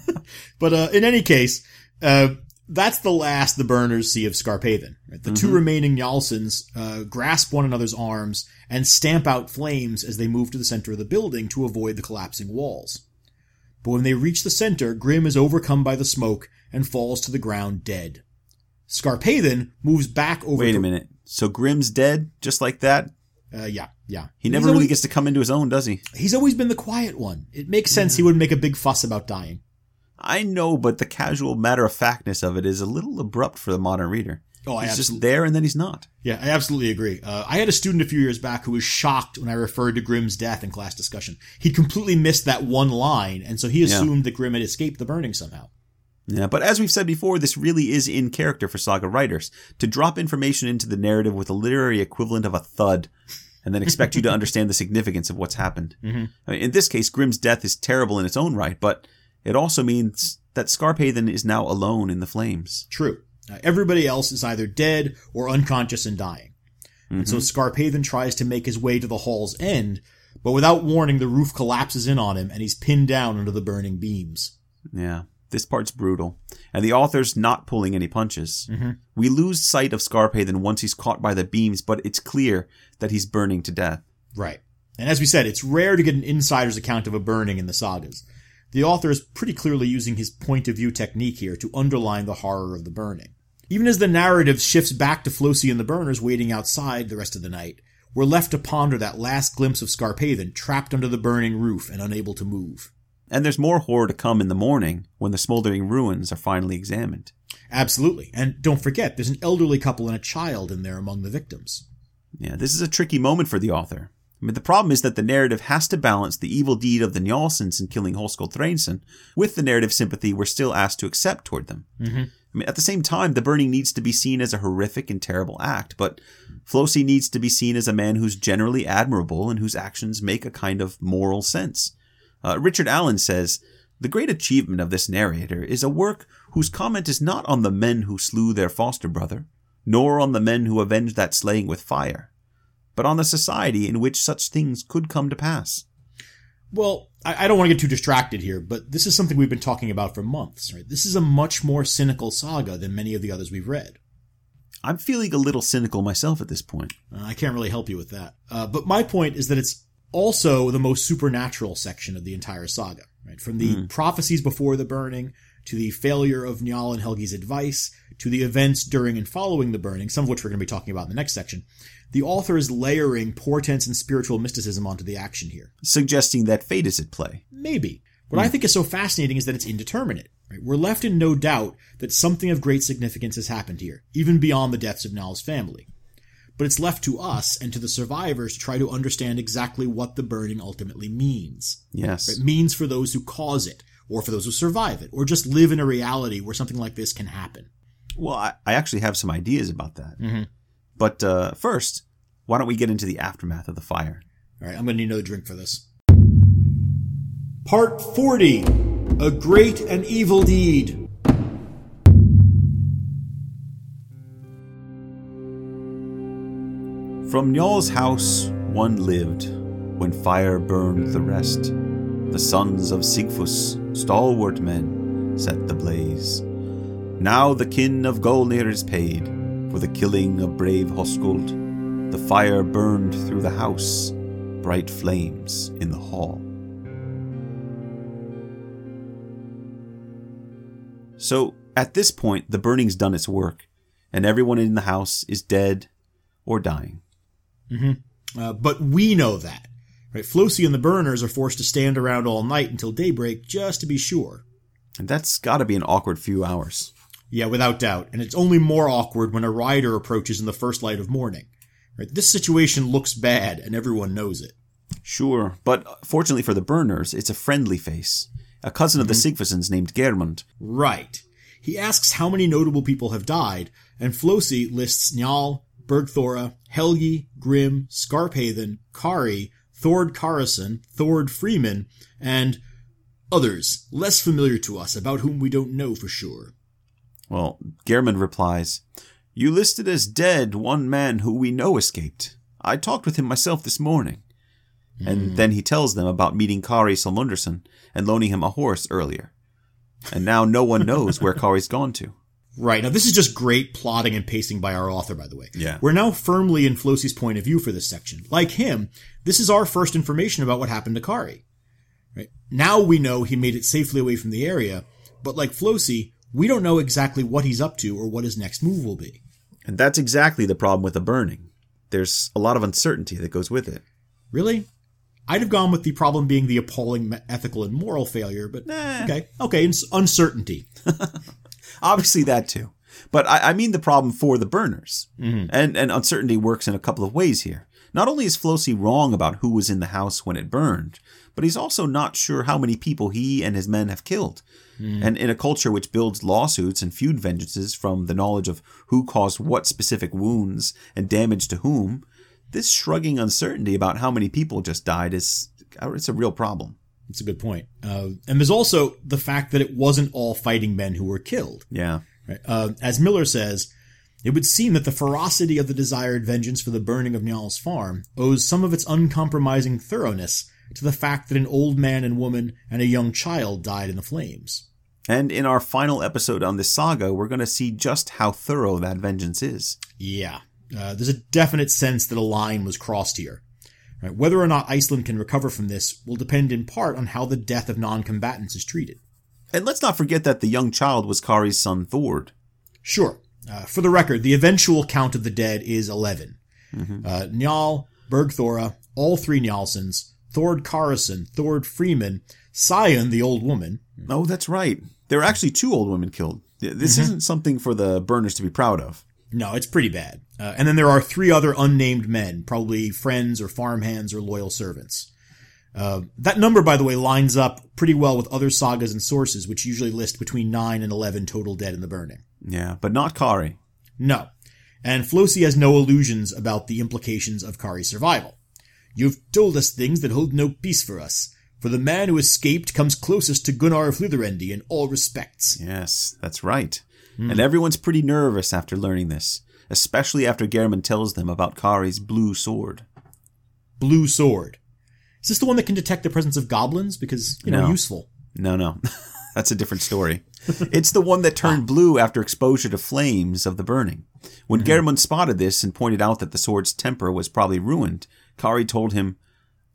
Speaker 1: (laughs) but uh, in any case, uh, that's the last the burners see of Skarphéðinn. Right? The two remaining Njalsons uh, grasp one another's arms and stamp out flames as they move to the center of the building to avoid the collapsing walls. But when they reach the center, Grim is overcome by the smoke and falls to the ground dead. Skarphéðinn moves back over.
Speaker 2: Wait
Speaker 1: to-
Speaker 2: a minute. So Grim's dead, just like that?
Speaker 1: Uh, yeah, yeah.
Speaker 2: He never
Speaker 1: He's
Speaker 2: really
Speaker 1: always-
Speaker 2: gets to come into his own, does he?
Speaker 1: He's always been the quiet one. It makes sense he wouldn't make a big fuss about dying.
Speaker 2: I know, but the casual matter of factness of it is a little abrupt for the modern reader.
Speaker 1: Oh, I
Speaker 2: he's just there and then he's not.
Speaker 1: Yeah, I absolutely agree. Uh, I had a student a few years back who was shocked when I referred to Grim's death in class discussion. He'd completely missed that one line, and so he assumed that Grim had escaped the burning somehow.
Speaker 2: Yeah, but as we've said before, this really is in character for saga writers to drop information into the narrative with a literary equivalent of a thud, and then expect you to (laughs) understand the significance of what's happened.
Speaker 1: Mm-hmm.
Speaker 2: I mean, in this case, Grim's death is terrible in its own right, but it also means that Skarphéðinn is now alone in the flames.
Speaker 1: True. Uh, everybody else is either dead or unconscious and dying. And so Skarphéðinn tries to make his way to the hall's end, but without warning, the roof collapses in on him and he's pinned down under the burning beams.
Speaker 2: Yeah, this part's brutal. And the author's not pulling any punches. We lose sight of Skarphéðinn once he's caught by the beams, but it's clear that he's burning to death.
Speaker 1: Right. And as we said, it's rare to get an insider's account of a burning in the sagas. The author is pretty clearly using his point of view technique here to underline the horror of the burning. Even as the narrative shifts back to Flosi and the burners waiting outside the rest of the night, we're left to ponder that last glimpse of Skarphéðinn trapped under the burning roof and unable to move.
Speaker 2: And there's more horror to come in the morning when the smoldering ruins are finally examined.
Speaker 1: Absolutely. And don't forget, there's an elderly couple and a child in there among the victims.
Speaker 2: Yeah, this is a tricky moment for the author. I mean, the problem is that the narrative has to balance the evil deed of the Njalsons in killing Hoskuld Thrainson with the narrative sympathy we're still asked to accept toward them. Mm-hmm. I mean, at the same time, the burning needs to be seen as a horrific and terrible act, but Flosi needs to be seen as a man who's generally admirable and whose actions make a kind of moral sense. Uh, Richard Allen says, The great achievement of this narrator is a work whose comment is not on the men who slew their foster brother, nor on the men who avenged that slaying with fire, but on the society in which such things could come to pass.
Speaker 1: Well, I, don't want to get too distracted here, but this is something we've been talking about for months, right? This is a much more cynical saga than many of the others we've read.
Speaker 2: I'm feeling a little cynical myself at this point.
Speaker 1: Uh, I can't really help you with that. Uh, but my point is that it's also the most supernatural section of the entire saga, right? From the prophecies before the burning, to the failure of Njal and Helgi's advice, to the events during and following the burning, some of which we're going to be talking about in the next section. The author is layering portents and spiritual mysticism onto the action here.
Speaker 2: Suggesting that fate is at play.
Speaker 1: Maybe. What I think is so fascinating is that it's indeterminate. Right? We're left in no doubt that something of great significance has happened here, even beyond the deaths of Njal's family. But it's left to us and to the survivors to try to understand exactly what the burning ultimately means.
Speaker 2: Yes.
Speaker 1: It means for those who cause it, or for those who survive it, or just live in a reality where something like this can happen.
Speaker 2: Well, I, I actually have some ideas about that. Mm-hmm. But uh, first, why don't we get into the aftermath of the fire?
Speaker 1: All right, I'm going to need another drink for this. Part 40 A Great and Evil Deed.
Speaker 2: From Njal's house one lived, when fire burned the rest. The sons of Sigfus, stalwart men, set the blaze. Now the kin of Golnir is paid for the killing of brave Hoskuld. The fire burned through the house, bright flames in the hall. So, at this point, the burning's done its work, and everyone in the house is dead or dying.
Speaker 1: Mm-hmm. Uh, but we know that. Right? Flosi and the burners are forced to stand around all night until daybreak just to be sure.
Speaker 2: And that's gotta be an awkward few hours.
Speaker 1: Yeah, without doubt. And it's only more awkward when a rider approaches in the first light of morning. Right? This situation looks bad, and everyone knows it.
Speaker 2: Sure, but fortunately for the burners, it's a friendly face. A cousin of the mm-hmm. Sigfusons named Geirmund.
Speaker 1: Right. He asks how many notable people have died, and Flosi lists Njal, Bergthora, Helgi, Grim, Skarphéðinn, Kari, Thord Karason, Thord Freeman, and others less familiar to us about whom we don't know for sure.
Speaker 2: Well, Geirmund replies, You listed as dead one man who we know escaped. I talked with him myself this morning. Mm. And hmm. then he tells them about meeting Kari Solmunderson and loaning him a horse earlier. And now no one knows where (laughs) Kari's gone to.
Speaker 1: Right. Now, this is just great plotting and pacing by our author, by the way.
Speaker 2: Yeah.
Speaker 1: We're now firmly in Flosi's point of view for this section. Like him, this is our first information about what happened to Kari. Right. Now we know he made it safely away from the area, but like Flosi, we don't know exactly what he's up to or what his next move will be.
Speaker 2: And that's exactly the problem with the burning. There's a lot of uncertainty that goes with it.
Speaker 1: Really? I'd have gone with the problem being the appalling ethical and moral failure, but nah. okay, okay, uncertainty. (laughs)
Speaker 2: Obviously, that too. But I, I mean the problem for the burners. Mm-hmm. And, and uncertainty works in a couple of ways here. Not only is Flosi wrong about who was in the house when it burned, but he's also not sure how many people he and his men have killed. Mm. And in a culture which builds lawsuits and feud vengeances from the knowledge of who caused what specific wounds and damage to whom, this shrugging uncertainty about how many people just died is it's a real problem.
Speaker 1: That's a good point. Uh, and there's also the fact that it wasn't all fighting men who were killed.
Speaker 2: Yeah.
Speaker 1: Right? Uh, as Miller says, it would seem that the ferocity of the desired vengeance for the burning of Njal's farm owes some of its uncompromising thoroughness to the fact that an old man and woman and a young child died in the flames.
Speaker 2: And in our final episode on this saga, we're going to see just how thorough that vengeance is.
Speaker 1: Yeah. Uh, there's a definite sense that a line was crossed here. Right? Whether or not Iceland can recover from this will depend in part on how the death of non-combatants is treated.
Speaker 2: And let's not forget that the young child was Kari's son Thord.
Speaker 1: Sure. Uh, for the record, the eventual count of the dead is 11. Mm-hmm. Uh, Njal, Bergthora, all three Njalsons, Thord Karason, Thord Freeman, Sion, the old woman.
Speaker 2: Oh, that's right. There are actually two old women killed. This mm-hmm. isn't something for the burners to be proud of.
Speaker 1: No, it's pretty bad. Uh, and then there are three other unnamed men, probably friends or farmhands or loyal servants. Uh, that number, by the way, lines up pretty well with other sagas and sources, which usually list between 9 and 11 total dead in the burning.
Speaker 2: Yeah, but not Kari.
Speaker 1: No. And Flosi has no illusions about the implications of Kari's survival. You've told us things that hold no peace for us, for the man who escaped comes closest to Gunnar of Hlidarendi in all respects.
Speaker 2: Yes, that's right. Mm. And everyone's pretty nervous after learning this, especially after Geirmund tells them about Kari's blue sword.
Speaker 1: Blue sword. Is this the one that can detect the presence of goblins? Because, you know,
Speaker 2: no.
Speaker 1: useful.
Speaker 2: No, no. (laughs) That's a different story. (laughs) it's the one that turned (laughs) blue after exposure to flames of the burning. When mm-hmm. Geirmund spotted this and pointed out that the sword's temper was probably ruined, Kari told him,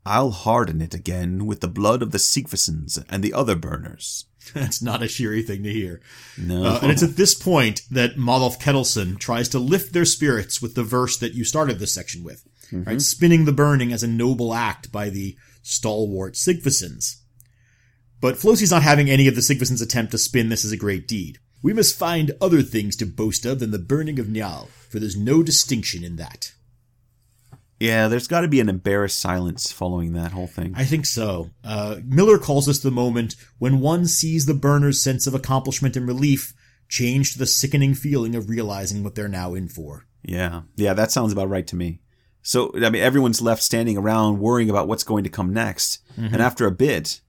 Speaker 2: I'll harden it again with the blood of the Sigfusons and the other burners. (laughs)
Speaker 1: That's not a cheery thing to hear.
Speaker 2: No.
Speaker 1: Uh, and it's at this point that Modolf Ketilsson tries to lift their spirits with the verse that you started this section with, mm-hmm. right? Spinning the burning as a noble act by the stalwart Sigfusons. But Flosi's not having any of the Sigfusons attempt to spin this as a great deed. We must find other things to boast of than the burning of Njal, for there's no distinction in that.
Speaker 2: Yeah, there's got to be an embarrassed silence following that whole thing.
Speaker 1: I think so. Uh, Miller calls this the moment when one sees the burners' sense of accomplishment and relief change to the sickening feeling of realizing what they're now in for.
Speaker 2: Yeah, yeah, that sounds about right to me. So, I mean, everyone's left standing around worrying about what's going to come next. And after a bit,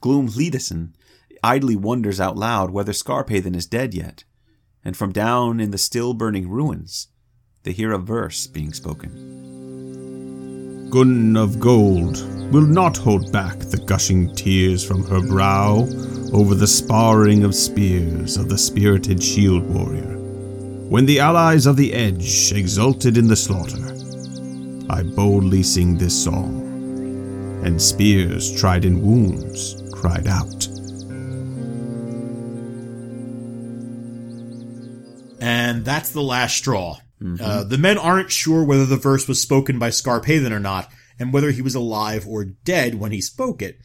Speaker 2: Glum Hildisson idly wonders out loud whether Skarphéðinn is dead yet. And from down in the still burning ruins, they hear a verse being spoken.
Speaker 3: Gun of Gold will not hold back the gushing tears from her brow over the sparring of spears of the spirited shield warrior. When the allies of the Edge exulted in the slaughter, I boldly sing this song, and spears tried in wounds cried out.
Speaker 1: And that's the last straw. Uh, the men aren't sure whether the verse was spoken by Skarphéðinn or not, and whether he was alive or dead when he spoke it.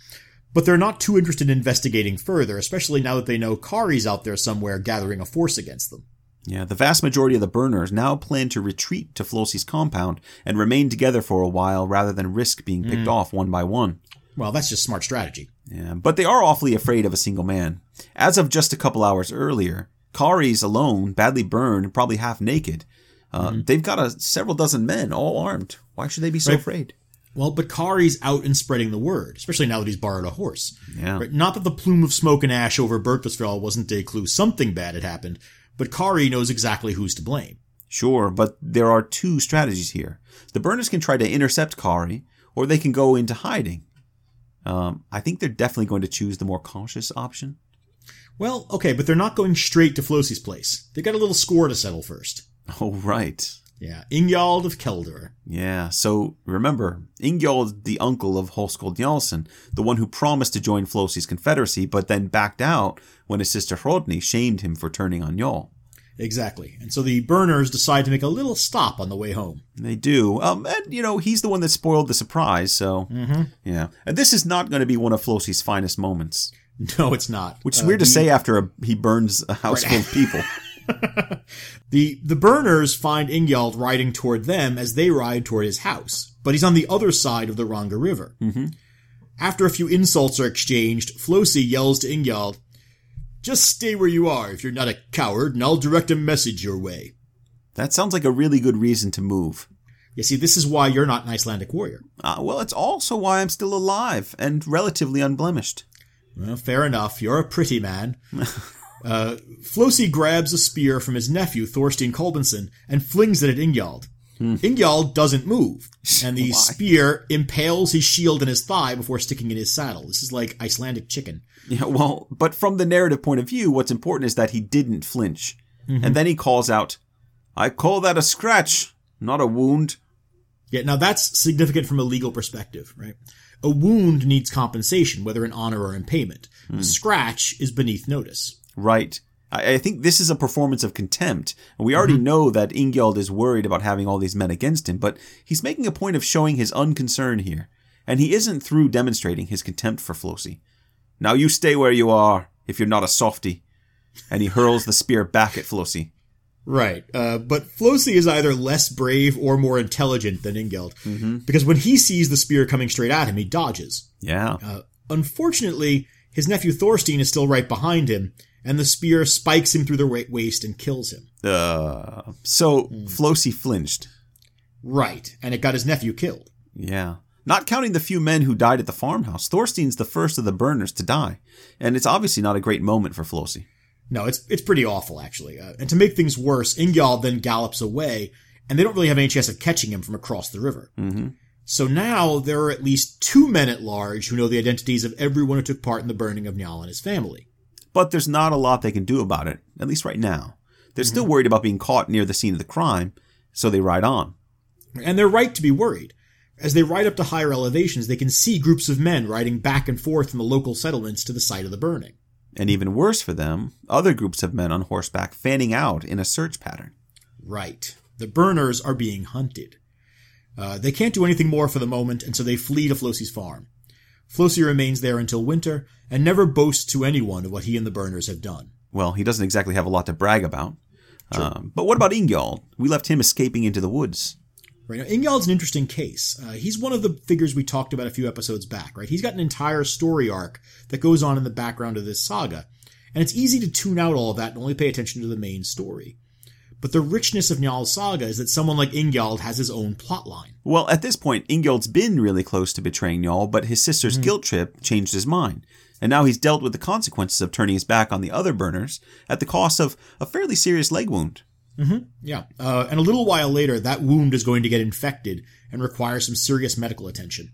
Speaker 1: But they're not too interested in investigating further, especially now that they know Kari's out there somewhere gathering a force against them.
Speaker 2: Yeah, the vast majority of the burners now plan to retreat to Flosi's compound and remain together for a while rather than risk being picked off one by one.
Speaker 1: Well, that's just smart strategy.
Speaker 2: Yeah, but they are awfully afraid of a single man. As of just a couple hours earlier, Kari's alone, badly burned, probably half naked. Uh, They've got a several dozen men, all armed. Why should they be so
Speaker 1: Right.
Speaker 2: afraid?
Speaker 1: Well, but Kari's out and spreading the word, especially now that he's borrowed a horse.
Speaker 2: Yeah.
Speaker 1: Right? Not that the plume of smoke and ash over Bergthorshvol wasn't a clue something bad had happened, but Kari knows exactly who's to blame.
Speaker 2: Sure, but there are two strategies here. The burners can try to intercept Kari, or they can go into hiding. Um, I think they're definitely going to choose the more cautious option.
Speaker 1: Well, okay, but they're not going straight to Flosi's place. They've got a little score to settle first. (laughs)
Speaker 2: Oh, right.
Speaker 1: Yeah, Ingjald of Keldur.
Speaker 2: Yeah, so remember, Ingjald, the uncle of Hoskuld Njalsson, the one who promised to join Flosi's confederacy, but then backed out when his sister Hrodny shamed him for turning on Njal.
Speaker 1: Exactly. And so the burners decide to make a little stop on the way home.
Speaker 2: They do. Um, and, you know, he's the one that spoiled the surprise, so. Yeah. And this is not going to be one of Flosi's finest moments. (laughs)
Speaker 1: No, it's not.
Speaker 2: Which is
Speaker 1: Uh,
Speaker 2: weird to
Speaker 1: the-
Speaker 2: say after a, he burns a house full of people. (laughs) (laughs)
Speaker 1: The the burners find Ingjald riding toward them as they ride toward his house, but he's on the other side of the Ranga River. Mm-hmm. After a few insults are exchanged, Flosi yells to Ingjald, "Just stay where you are if you're not a coward, and I'll direct a message your way."
Speaker 2: That sounds like a really good reason to move.
Speaker 1: You see, this is why you're not an Icelandic warrior.
Speaker 2: Uh, well, it's also why I'm still alive and relatively unblemished.
Speaker 1: Well, fair enough. You're a pretty man. (laughs) uh, Flosi grabs a spear from his nephew, Thorstein Kolbeinsson, and flings it at Ingjald. Hmm. Ingjald doesn't move, (laughs) and the
Speaker 2: Why?
Speaker 1: spear impales his shield in his thigh before sticking in his saddle. This is like Icelandic chicken.
Speaker 2: Yeah, well, but from the narrative point of view, what's important is that he didn't flinch. Mm-hmm. And then he calls out, I call that a scratch, not a wound.
Speaker 1: Yeah, now that's significant from a legal perspective, right? A wound needs compensation, whether in honor or in payment. A hmm. scratch is beneath notice.
Speaker 2: Right. I, think this is a performance of contempt. And we already know that Ingjald is worried about having all these men against him, but he's making a point of showing his unconcern here. And he isn't through demonstrating his contempt for Flosi. Now you stay where you are, if you're not a softy. And he hurls the spear back at Flosi.
Speaker 1: Right. Uh, but Flosi is either less brave or more intelligent than Ingjald. Because when he sees the spear coming straight at him, he dodges.
Speaker 2: Yeah.
Speaker 1: Uh, unfortunately, his nephew Thorstein is still right behind him, and the spear spikes him through the waist and kills him.
Speaker 2: Uh, so Flosi flinched.
Speaker 1: Right. And it got his nephew killed.
Speaker 2: Yeah. Not counting the few men who died at the farmhouse, Thorstein's the first of the burners to die. And it's obviously not a great moment for Flosi.
Speaker 1: No, it's it's pretty awful actually. Uh, and to make things worse, Ingjald then gallops away, and they don't really have any chance of catching him from across the river. Mm-hmm. So now there are at least two men at large who know the identities of everyone who took part in the burning of Njal and his family.
Speaker 2: But there's not a lot they can do about it, at least right now. They're still worried about being caught near the scene of the crime, so they ride on.
Speaker 1: And they're right to be worried. As they ride up to higher elevations, they can see groups of men riding back and forth from the local settlements to the site of the burning.
Speaker 2: And even worse for them, other groups of men on horseback fanning out in a search pattern.
Speaker 1: Right. The burners are being hunted. Uh, they can't do anything more for the moment, and so they flee to Flosi's farm. Flosi remains there until winter, and never boasts to anyone of what he and the burners have done.
Speaker 2: Well, he doesn't exactly have a lot to brag about. Um, but what about Ingjald? We left him escaping into the woods.
Speaker 1: Right now, Ingjald's an interesting case. Uh, he's one of the figures we talked about a few episodes back, right? He's got an entire story arc that goes on in the background of this saga, and it's easy to tune out all of that and only pay attention to the main story. But the richness of Njal's saga is that someone like Ingjald has his own plotline.
Speaker 2: Well, at this point, Ingjald's been really close to betraying Njal, but his sister's hmm. guilt trip changed his mind. And now he's dealt with the consequences of turning his back on the other burners at the cost of a fairly serious leg wound. Mm-hmm.
Speaker 1: Yeah, uh, and a little while later, that wound is going to get infected and require some serious medical attention.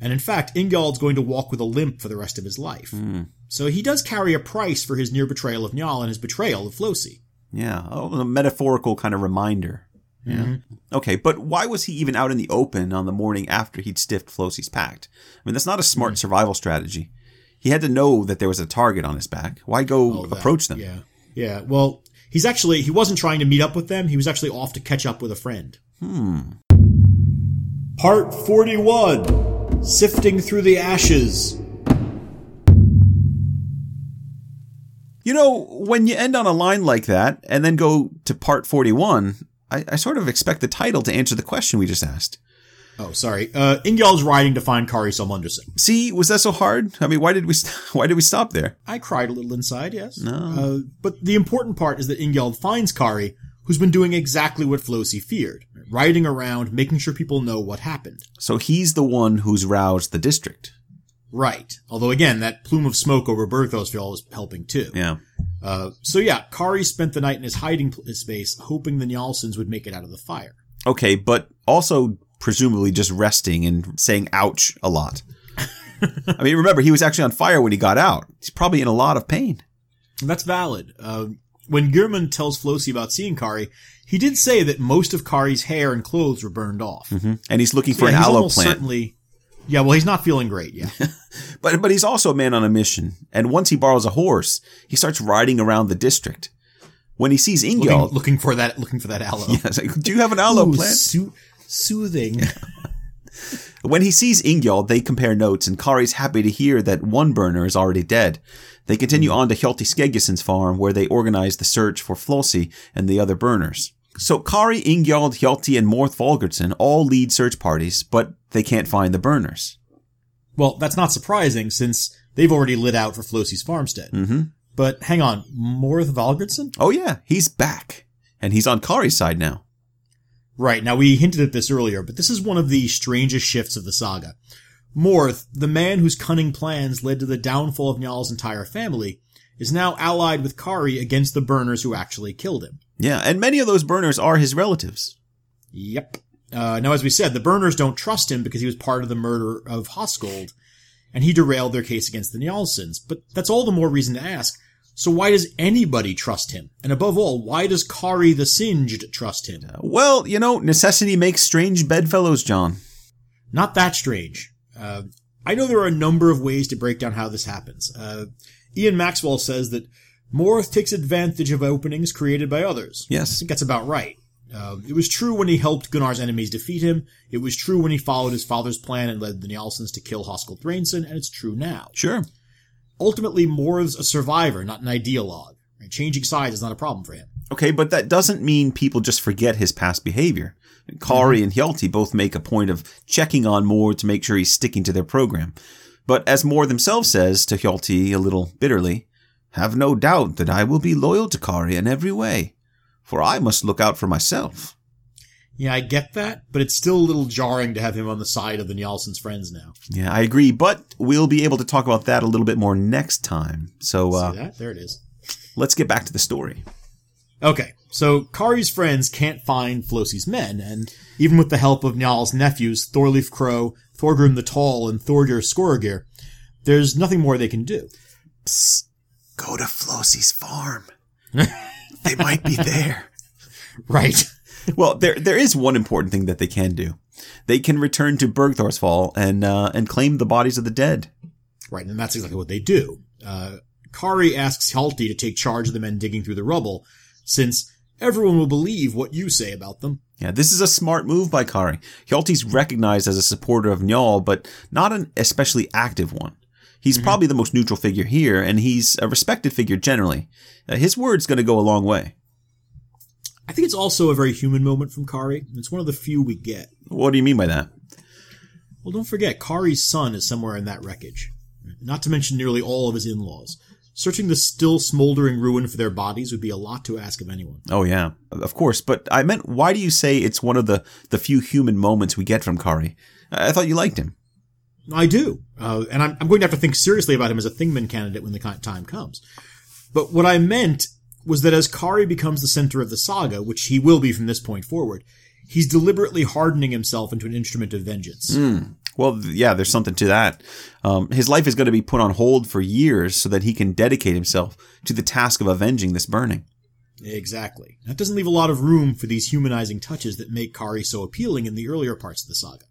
Speaker 1: And in fact, Ingjald's going to walk with a limp for the rest of his life. Hmm. So he does carry a price for his near betrayal of Njal and his betrayal of Flosi.
Speaker 2: Yeah, oh, a metaphorical kind of reminder. Yeah. Okay, but why was he even out in the open on the morning after he'd stiffed Flosi's pact? I mean, that's not a smart survival strategy. He had to know that there was a target on his back. Why go
Speaker 1: that.
Speaker 2: approach them?
Speaker 1: Yeah, yeah. Well, he's actually he wasn't trying to meet up with them. He was actually off to catch up with a friend. Hmm. Part forty-one: Sifting through the ashes.
Speaker 2: You know, when you end on a line like that and then go to part 41, I, I sort of expect the title to answer the question we just asked.
Speaker 1: Oh, sorry. Uh, riding to find Kari Solmunderson.
Speaker 2: See, was that so hard? I mean, why did we st- (laughs) why did we stop there?
Speaker 1: I cried a little inside, yes. No. Uh, but the important part is that Ingjald finds Kari, who's been doing exactly what Flosi feared, riding around, making sure people know what happened.
Speaker 2: So he's the one who's roused the district.
Speaker 1: Right. Although again, that plume of smoke over Bergthorshvol was helping too.
Speaker 2: Yeah.
Speaker 1: Uh, so yeah, Kari spent the night in his hiding space, hoping the Njalsons would make it out of the fire.
Speaker 2: Okay, but also presumably just resting and saying ouch a lot. I mean, remember, he was actually on fire when he got out. He's probably in a lot of pain.
Speaker 1: That's valid. Uh, when Geirmund tells Flosi about seeing Kari, he did say that most of Kari's hair and clothes were burned off.
Speaker 2: And he's looking for
Speaker 1: Yeah,
Speaker 2: an aloe plant.
Speaker 1: certainly. Yeah, well, he's not feeling great. Yeah. (laughs)
Speaker 2: But but he's also a man on a mission. And once he borrows a horse, he starts riding around the district. When he sees
Speaker 1: looking, looking for that, looking for that aloe. (laughs)
Speaker 2: Yeah, like, do you have an aloe
Speaker 1: Ooh,
Speaker 2: plant?
Speaker 1: soo- soothing. (laughs)
Speaker 2: When he sees Ingjald, they compare notes, and Kari's happy to hear that one burner is already dead. They continue mm-hmm. on to Hjalti Skeggjason's farm, where they organize the search for Flosi and the other burners. So Kari, Ingjald, Hjalti, and Morth Valgardsson all lead search parties, but they can't find the burners.
Speaker 1: well, that's not surprising since they've already lit out for Flosi's farmstead. Mm-hmm. But hang on, Morth Valgardsson?
Speaker 2: Oh yeah, he's back. And he's on Kari's side now.
Speaker 1: Right, now we hinted at this earlier, but this is one of the strangest shifts of the saga. Morth, the man whose cunning plans led to the downfall of Njal's entire family, is now allied with Kari against the burners who actually killed him.
Speaker 2: Yeah, and many of those burners are his relatives.
Speaker 1: Yep. Uh, now, as we said, the burners don't trust him because he was part of the murder of Hoskuld, and he derailed their case against the Njalsons. But that's all the more reason to ask. So why does anybody trust him? And above all, why does Kari the Singed trust him?
Speaker 2: Well, you know, necessity makes strange bedfellows, John.
Speaker 1: Not that strange. Uh, I know there are a number of ways to break down how this happens. Uh, Ian Maxwell says that Morth takes advantage of openings created by others. I
Speaker 2: Yes.
Speaker 1: think that's about right. Uh, it was true when he helped Gunnar's enemies defeat him. It was true when he followed his father's plan and led the Njalsons to kill Hoskuld Thrainson, and it's true now.
Speaker 2: Sure.
Speaker 1: Ultimately, Morth's a survivor, not an ideologue. Right? Changing sides is not a problem for him.
Speaker 2: Okay, but that doesn't mean people just forget his past behavior. Kari and Hjalti both make a point of checking on Morth to make sure he's sticking to their program. But as Morth themselves says to Hjalti a little bitterly, have no doubt that I will be loyal to Kari in every way, for I must look out for myself.
Speaker 1: Yeah, I get that, but it's still a little jarring to have him on the side of the Njalsons' friends now.
Speaker 2: Yeah, I agree, but we'll be able to talk about that a little bit more next time. So uh,
Speaker 1: See that? There it is.
Speaker 2: let's get back to the story.
Speaker 1: Okay, so Kari's friends can't find Flosi's men, and even with the help of Njal's nephews, Thorleif Crow, Thorgrim the Tall, and Thorgeir Skorargeir, there's nothing more they can do.
Speaker 2: Psst, Go to Flosi's farm. (laughs) they might be there. (laughs)
Speaker 1: Right.
Speaker 2: Well, there there is one important thing that they can do. They can return to Bergthorshvol and uh, and claim the bodies of the dead.
Speaker 1: Right, and that's exactly what they do. Uh, Kari asks Hjalti to take charge of the men digging through the rubble, since everyone will believe what you say about them.
Speaker 2: Yeah, this is a smart move by Kari. Hjalti's recognized as a supporter of Njal, but not an especially active one. He's probably the most neutral figure here, and he's a respected figure generally. Uh, his word's going to go a long way.
Speaker 1: I think it's also a very human moment from Kari. It's one of the few we get.
Speaker 2: What do you mean by that?
Speaker 1: Well, don't forget, Kari's son is somewhere in that wreckage. Not to mention nearly all of his in-laws. Searching the still smoldering ruin for their bodies would be a lot to ask of anyone.
Speaker 2: Oh yeah, of course. But I meant, why do you say it's one of the the few human moments we get from Kari? I thought you liked him.
Speaker 1: I do, uh, and I'm, I'm going to have to think seriously about him as a Thingman candidate when the time comes. But what I meant was that as Kari becomes the center of the saga, which he will be from this point forward, he's deliberately hardening himself into an instrument of vengeance.
Speaker 2: Mm. Well, yeah, there's something to that. Um, his life is going to be put on hold for years so that he can dedicate himself to the task of avenging this burning.
Speaker 1: Exactly. That doesn't leave a lot of room for these humanizing touches that make Kari so appealing in the earlier parts of the saga.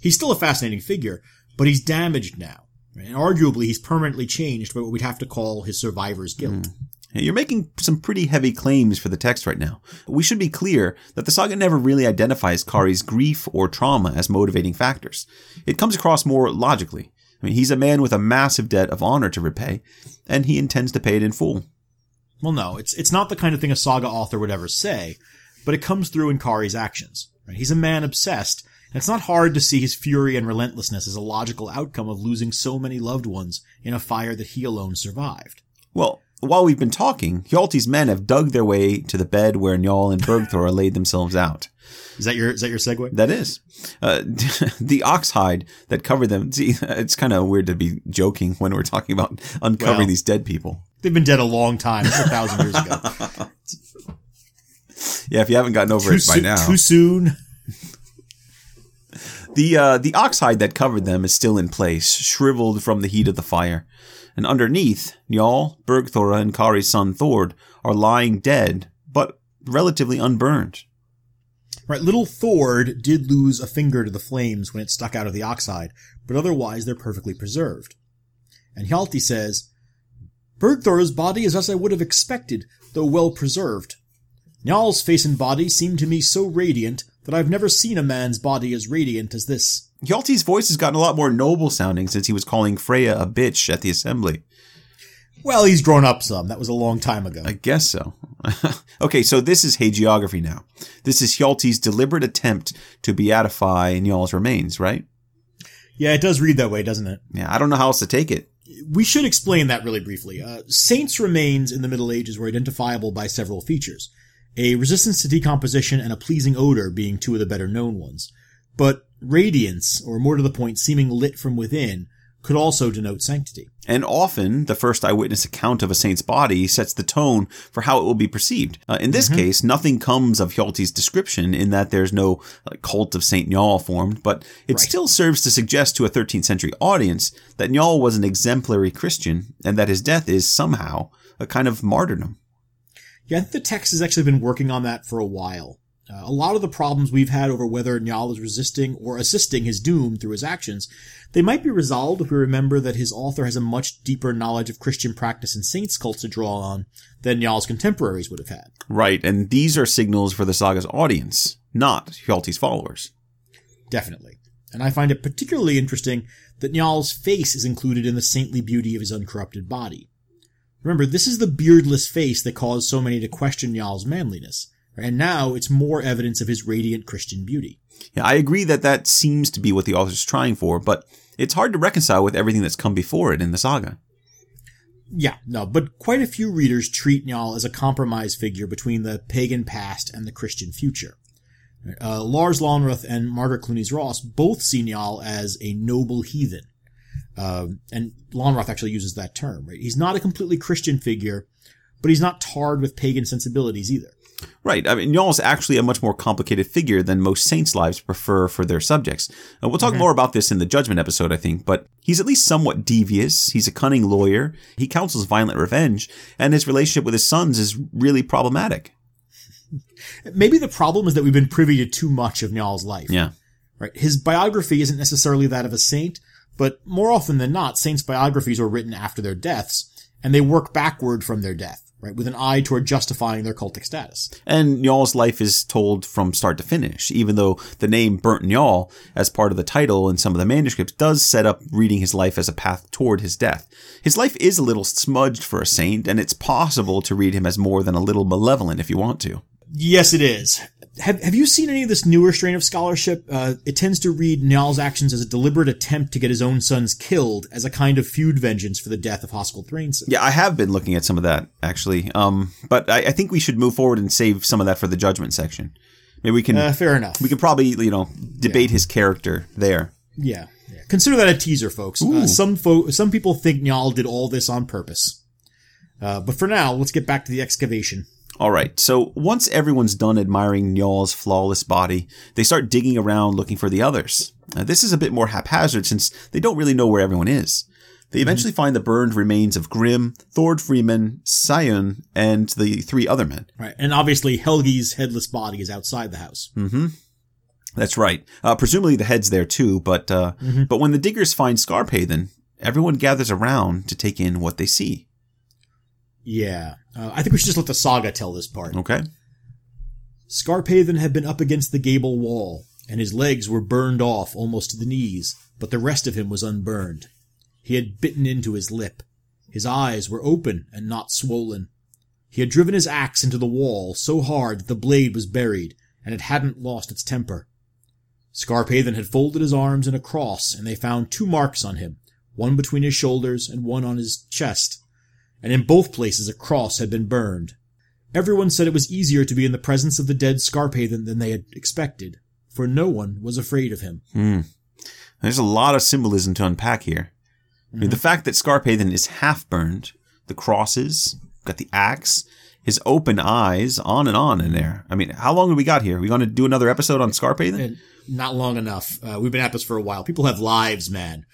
Speaker 1: He's still a fascinating figure, but he's damaged now. And arguably, he's permanently changed by what we'd have to call his survivor's guilt. Mm.
Speaker 2: You're making some pretty heavy claims for the text right now. We should be clear that the saga never really identifies Kari's grief or trauma as motivating factors. It comes across more logically. I mean, he's a man with a massive debt of honor to repay, and he intends to pay it in full.
Speaker 1: Well, no, it's it's not the kind of thing a saga author would ever say, but it comes through in Kari's actions. Right? He's a man obsessed, it's not hard to see his fury and relentlessness as a logical outcome of losing so many loved ones in a fire that he alone survived.
Speaker 2: Well, while we've been talking, Hjalti's men have dug their way to the bed where Njal and Bergthora (laughs) laid themselves out.
Speaker 1: Is that your is that your segue?
Speaker 2: That is. Uh, (laughs) the ox hide that covered them. See, it's kind of weird to be joking when we're talking about uncovering well, these dead people.
Speaker 1: They've been dead a long time. It's a thousand years ago. (laughs)
Speaker 2: yeah, if you haven't gotten over
Speaker 1: too
Speaker 2: it by now,
Speaker 1: too soon.
Speaker 2: The uh, the ox hide that covered them is still in place, shriveled from the heat of the fire and underneath, Njal, Bergthora, and Kari's son Thord are lying dead, but relatively unburned.
Speaker 1: Right, little Thord did lose a finger to the flames when it stuck out of the ox hide, but otherwise they're perfectly preserved. And Hjalti says, Bergthora's body is as I would have expected, though well preserved. Njal's face and body seem to me so radiant that I've never seen a man's body as radiant as this.
Speaker 2: Hjalti's voice has gotten a lot more noble sounding since he was calling Freya a bitch at the assembly.
Speaker 1: Well, he's grown up some. That was a long time ago.
Speaker 2: I guess so. (laughs) okay, so this is hagiography now. This is Hjalti's deliberate attempt to beatify Njal's remains, right?
Speaker 1: Yeah, it does read that way, doesn't it?
Speaker 2: Yeah, I don't know how else to take it.
Speaker 1: We should explain that really briefly. Uh, saints' remains in the Middle Ages were identifiable by several features. A resistance to decomposition and a pleasing odor being two of the better known ones. But radiance, or more to the point, seeming lit from within, could also denote sanctity.
Speaker 2: And often, the first eyewitness account of a saint's body sets the tone for how it will be perceived. Uh, in this mm-hmm. case, nothing comes of Hjalti's description in that there's no cult of Saint Njal formed, but it right. still serves to suggest to a 13th century audience that Njal was an exemplary Christian and that his death is somehow a kind of martyrdom.
Speaker 1: Yeah, I think the text has actually been working on that for a while. Uh, a lot of the problems we've had over whether Njal is resisting or assisting his doom through his actions, they might be resolved if we remember that his author has a much deeper knowledge of Christian practice and saints cults to draw on than Njal's contemporaries would have had.
Speaker 2: Right, and these are signals for the saga's audience, not Hjalti's followers.
Speaker 1: Definitely. And I find it particularly interesting that Njal's face is included in the saintly beauty of his uncorrupted body. Remember, this is the beardless face that caused so many to question Njal's manliness. And now it's more evidence of his radiant Christian beauty.
Speaker 2: Yeah, I agree that that seems to be what the author's trying for, but it's hard to reconcile with everything that's come before it in the saga.
Speaker 1: Yeah, no, but quite a few readers treat Njal as a compromise figure between the pagan past and the Christian future. Uh, Lars Lönnroth and Margaret Clunies Ross both see Njal as a noble heathen. Uh, and Lönnroth actually uses that term, right? He's not a completely Christian figure, but he's not tarred with pagan sensibilities either.
Speaker 2: Right. I mean, Njal is actually a much more complicated figure than most saints' lives prefer for their subjects. Uh, we'll talk mm-hmm. more about this in the Judgment episode, I think, but he's at least somewhat devious. He's a cunning lawyer. He counsels violent revenge, and his relationship with his sons is really problematic. (laughs)
Speaker 1: Maybe the problem is that we've been privy to too much of Njal's life.
Speaker 2: Yeah.
Speaker 1: Right. His biography isn't necessarily that of a saint, but more often than not, saints' biographies are written after their deaths, and they work backward from their death right, with an eye toward justifying their cultic status.
Speaker 2: And Njal's life is told from start to finish, even though the name Burnt Njal, as part of the title in some of the manuscripts, does set up reading his life as a path toward his death. His life is a little smudged for a saint, and it's possible to read him as more than a little malevolent if you want to.
Speaker 1: Yes, it is. Have Have you seen any of this newer strain of scholarship? Uh, it tends to read Njal's actions as a deliberate attempt to get his own sons killed as a kind of feud vengeance for the death of Hoskuld Thrainson.
Speaker 2: Yeah, I have been looking at some of that actually. Um, but I, I think we should move forward and save some of that for the judgment section. Maybe we can.
Speaker 1: Uh, fair enough.
Speaker 2: we can probably you know debate his character there.
Speaker 1: Yeah. yeah. Consider that a teaser, folks. Uh, some fo- some people think Niall did all this on purpose. Uh, but for now, let's get back to the excavation.
Speaker 2: All right. So once everyone's done admiring Njal's flawless body, they start digging around looking for the others. Uh, this is a bit more haphazard since they don't really know where everyone is. They eventually find the burned remains of Grim, Thord Freeman, Sion, and the three other men.
Speaker 1: Right. And obviously, Helgi's headless body is outside the house. Mm-hmm.
Speaker 2: That's right. Uh, presumably the head's there too, but uh, but when the diggers find Skarphéðinn, everyone gathers around to take in what they see.
Speaker 1: Yeah. Uh, I think we should just let the saga tell this part.
Speaker 2: Okay.
Speaker 1: Skarphéðinn had been up against the gable wall, and his legs were burned off almost to the knees, but the rest of him was unburned. He had bitten into his lip. His eyes were open and not swollen. He had driven his axe into the wall so hard that the blade was buried, and it hadn't lost its temper. Skarphéðinn had folded his arms in a cross, and they found two marks on him, one between his shoulders and one on his chest, and in both places a cross had been burned. Everyone said it was easier to be in the presence of the dead Skarphéðinn than they had expected, for no one was afraid of him.
Speaker 2: There's a lot of symbolism to unpack here. I mean, the fact that Skarphéðinn is half burned, the crosses, got the axe, his open eyes, on and on in there. I mean, how long have we got here? we going to do another episode on
Speaker 1: Skarphéðinn? Not long enough. Uh, we've been at this for a while. People have lives, man.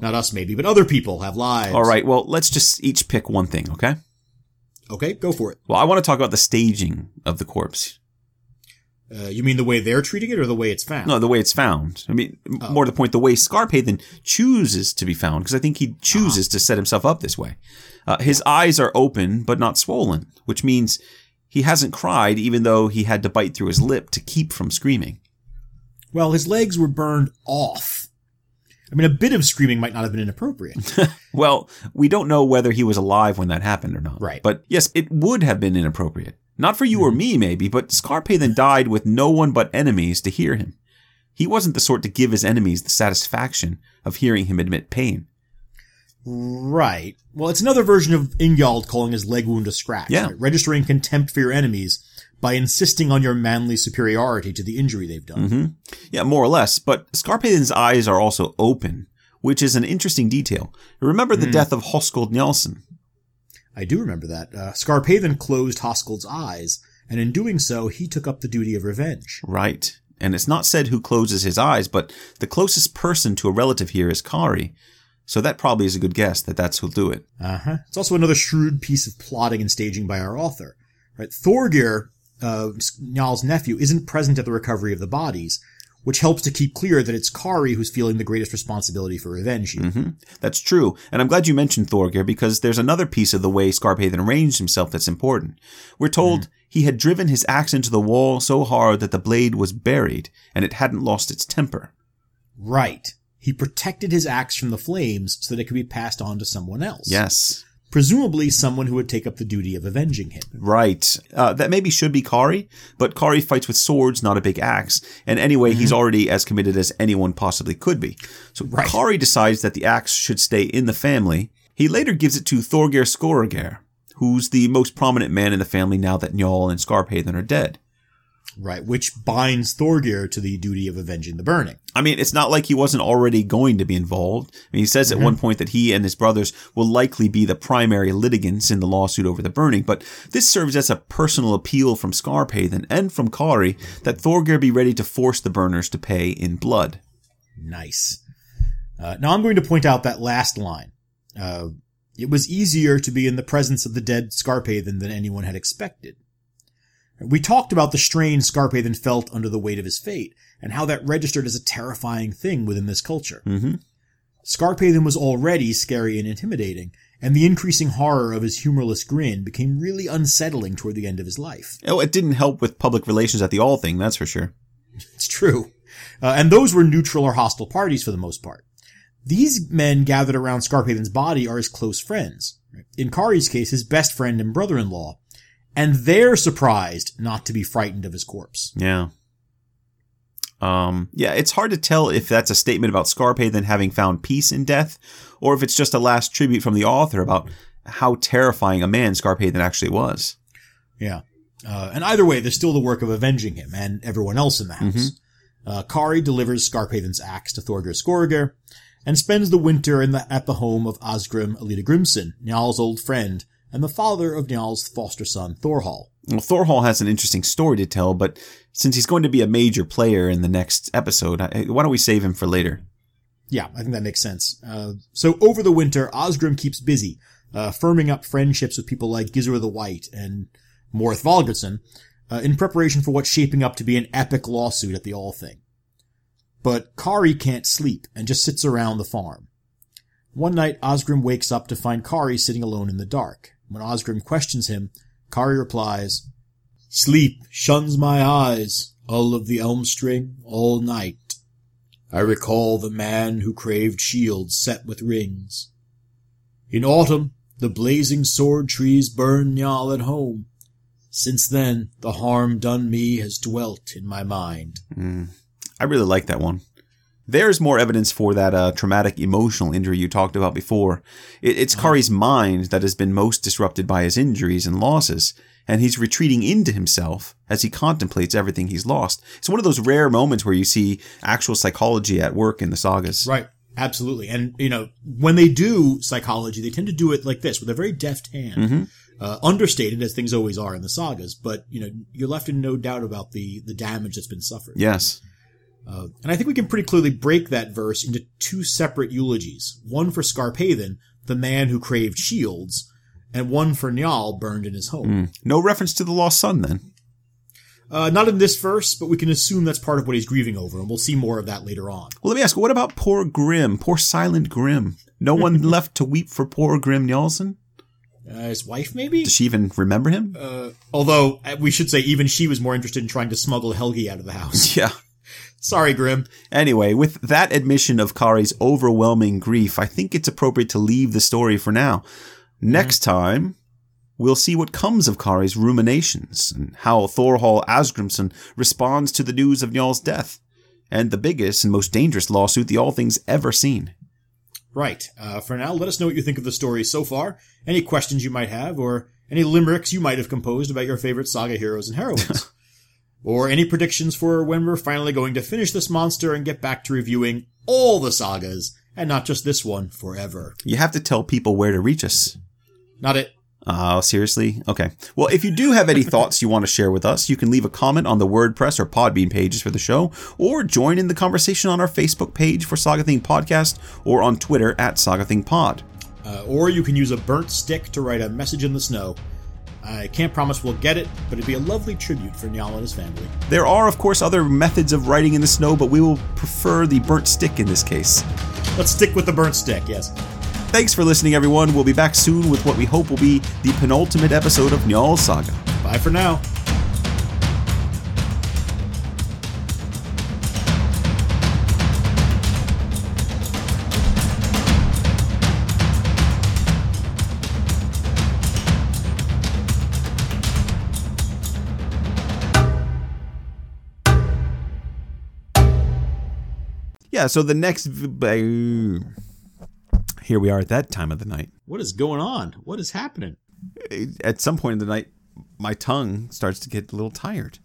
Speaker 1: Not us, maybe, but other people have lives.
Speaker 2: All right. Well, let's just each pick one thing, okay?
Speaker 1: Okay, go for it.
Speaker 2: Well, I want to talk about the staging of the corpse.
Speaker 1: Uh, you mean the way they're treating it or the way it's found?
Speaker 2: No, the way it's found. I mean, m more to the point, the way Skarphéðinn chooses to be found, because I think he chooses to set himself up this way. Uh, his eyes are open, but not swollen, which means he hasn't cried, even though he had to bite through his lip to keep from screaming.
Speaker 1: Well, his legs were burned off. I mean, a bit of screaming might not have been inappropriate. (laughs)
Speaker 2: Well, we don't know whether he was alive when that happened or not.
Speaker 1: Right.
Speaker 2: But yes, it would have been inappropriate. Not for you or mm-hmm. me, maybe, but Skarphéðinn died with no one but enemies to hear him. He wasn't the sort to give his enemies the satisfaction of hearing him admit pain.
Speaker 1: right. Well, it's another version of Ingjald calling his leg wound a scratch.
Speaker 2: Yeah.
Speaker 1: right? Registering contempt for your enemies by insisting on your manly superiority to the injury they've done.
Speaker 2: Yeah, more or less, but Skarphéðinn's eyes are also open, which is an interesting detail. Remember the death of Hoskuld Njalsson.
Speaker 1: I do remember that. Uh, Skarphéðinn closed Hoskuld's eyes, and in doing so, he took up the duty of revenge.
Speaker 2: Right. And it's not said who closes his eyes, but the closest person to a relative here is Kari. So that probably is a good guess that that's who'll do it.
Speaker 1: Uh huh. It's also another shrewd piece of plotting and staging by our author. Right. Thorgeir, uh, Njal's nephew, isn't present at the recovery of the bodies, which helps to keep clear that it's Kari who's feeling the greatest responsibility for revenge here.
Speaker 2: That's true. And I'm glad you mentioned Thorgeir because there's another piece of the way Skarphéðinn arranged himself that's important. We're told he had driven his axe into the wall so hard that the blade was buried and it hadn't lost its temper.
Speaker 1: Right. He protected his axe from the flames so that it could be passed on to someone else.
Speaker 2: Yes.
Speaker 1: Presumably someone who would take up the duty of avenging him.
Speaker 2: Right. Uh, that maybe should be Kari, but Kari fights with swords, not a big axe. And anyway, he's already as committed as anyone possibly could be. So
Speaker 1: Right.
Speaker 2: Kari decides that the axe should stay in the family. He later gives it to Thorgeir Skorargeir, who's the most prominent man in the family now that Njal and Skarphéðinn are dead.
Speaker 1: Right. Which binds Thorgeir to the duty of avenging the burning.
Speaker 2: I mean, it's not like he wasn't already going to be involved. I mean, he says at one point that he and his brothers will likely be the primary litigants in the lawsuit over the burning, but this serves as a personal appeal from Skarphéðinn and from Kari that Thorgeir be ready to force the burners to pay in blood.
Speaker 1: Nice. Uh, now I'm going to point out that last line. Uh, it was easier to be in the presence of the dead Skarphéðinn than anyone had expected. We talked about the strain Skarphéðinn felt under the weight of his fate, and how that registered as a terrifying thing within this culture.
Speaker 2: Mm-hmm.
Speaker 1: Skarphéðinn was already scary and intimidating, and the increasing horror of his humorless grin became really unsettling toward the end of his life.
Speaker 2: Oh, it didn't help with public relations at the all thing, that's for sure.
Speaker 1: It's true. Uh, and those were neutral or hostile parties for the most part. These men gathered around Skarphéðinn's body are his close friends. In Kari's case, his best friend and brother-in-law. And they're surprised not to be frightened of his corpse.
Speaker 2: Yeah. Um, yeah, it's hard to tell if that's a statement about Skarphéðinn having found peace in death, or if it's just a last tribute from the author about how terrifying a man Skarphéðinn actually was.
Speaker 1: Yeah. Uh, and either way, there's still the work of avenging him and everyone else in the house. Uh, Kari delivers Skarphéðinn's axe to Thorgeir Skorargeir and spends the winter in the, at the home of Asgrim Ellida-Grimsson, Njal's old friend and the father of Njal's foster son Thorhall.
Speaker 2: Well, Thorhall has an interesting story to tell, but since he's going to be a major player in the next episode, why don't we save him for later?
Speaker 1: Yeah, I think that makes sense. Uh, so over the winter, Asgrim keeps busy, uh, firming up friendships with people like Gizur the White and Morth Valgardsson, uh, in preparation for what's shaping up to be an epic lawsuit at the All Thing. But Kari can't sleep and just sits around the farm. One night, Asgrim wakes up to find Kari sitting alone in the dark. When Asgrim questions him, Kari replies, Sleep shuns my eyes, all of the elm string, all night. I recall the man who craved shields set with rings. In autumn, the blazing sword trees burn Njal at home. Since then, the harm done me has dwelt in my mind. Hmm.
Speaker 2: I really like that one. There's more evidence for that uh, traumatic emotional injury you talked about before. It, it's Kari's mind that has been most disrupted by his injuries and losses, and he's retreating into himself as he contemplates everything he's lost. It's one of those rare moments where you see actual psychology at work in the sagas.
Speaker 1: Right. Absolutely. And, you know, when they do psychology, they tend to do it like this with a very deft hand. Uh, understated as things always are in the sagas, but, you know, you're left in no doubt about the, the damage that's been suffered.
Speaker 2: Yes.
Speaker 1: Uh, and I think we can pretty clearly break that verse into two separate eulogies. One for Skarphéðinn, the man who craved shields, and one for Njal burned in his home.
Speaker 2: No reference to the lost son then.
Speaker 1: Uh, not in this verse, but we can assume that's part of what he's grieving over, and we'll see more of that later on.
Speaker 2: Well, let me ask, what about poor Grim, poor silent Grim? No one (laughs) left to weep for poor Grim Njalsson?
Speaker 1: Uh, his wife, maybe?
Speaker 2: Does she even remember him?
Speaker 1: Although, uh, we should say even she was more interested in trying to smuggle Helgi out of the house. (laughs)
Speaker 2: yeah.
Speaker 1: Sorry, Grim.
Speaker 2: Anyway, with that admission of Kari's overwhelming grief, I think it's appropriate to leave the story for now. Next time, we'll see what comes of Kari's ruminations and how Thorhall Asgrimson responds to the news of Njal's death, and the biggest and most dangerous lawsuit the All Thing's ever seen.
Speaker 1: Right. Uh, for now, let us know what you think of the story so far, any questions you might have, or any limericks you might have composed about your favorite saga heroes and heroines. (laughs) or any predictions for when we're finally going to finish this monster and get back to reviewing all the sagas, and not just this one forever.
Speaker 2: You have to tell people where to reach us.
Speaker 1: Not it.
Speaker 2: Oh, seriously? Okay. Well, if you do have any thoughts you want to share with us, you can leave a comment on the WordPress or Podbean pages for the show, or join in the conversation on our Facebook page for Saga Thing Podcast, or on Twitter at Saga Thing Pod.
Speaker 1: Uh, or you can use a burnt stick to write a message in the snow. I can't promise we'll get it, but it'd be a lovely tribute for Njal and his family.
Speaker 2: There are, of course, other methods of writing in the snow, but we will prefer the burnt stick in this case.
Speaker 1: Let's stick with the burnt stick, yes.
Speaker 2: Thanks for listening, everyone. We'll be back soon with what we hope will be the penultimate episode of Njal Saga.
Speaker 1: Bye for now.
Speaker 2: Yeah, so the next. Here we are at that time of the night.
Speaker 1: What is going on? What is happening?
Speaker 2: At some point in the night, my tongue starts to get a little tired.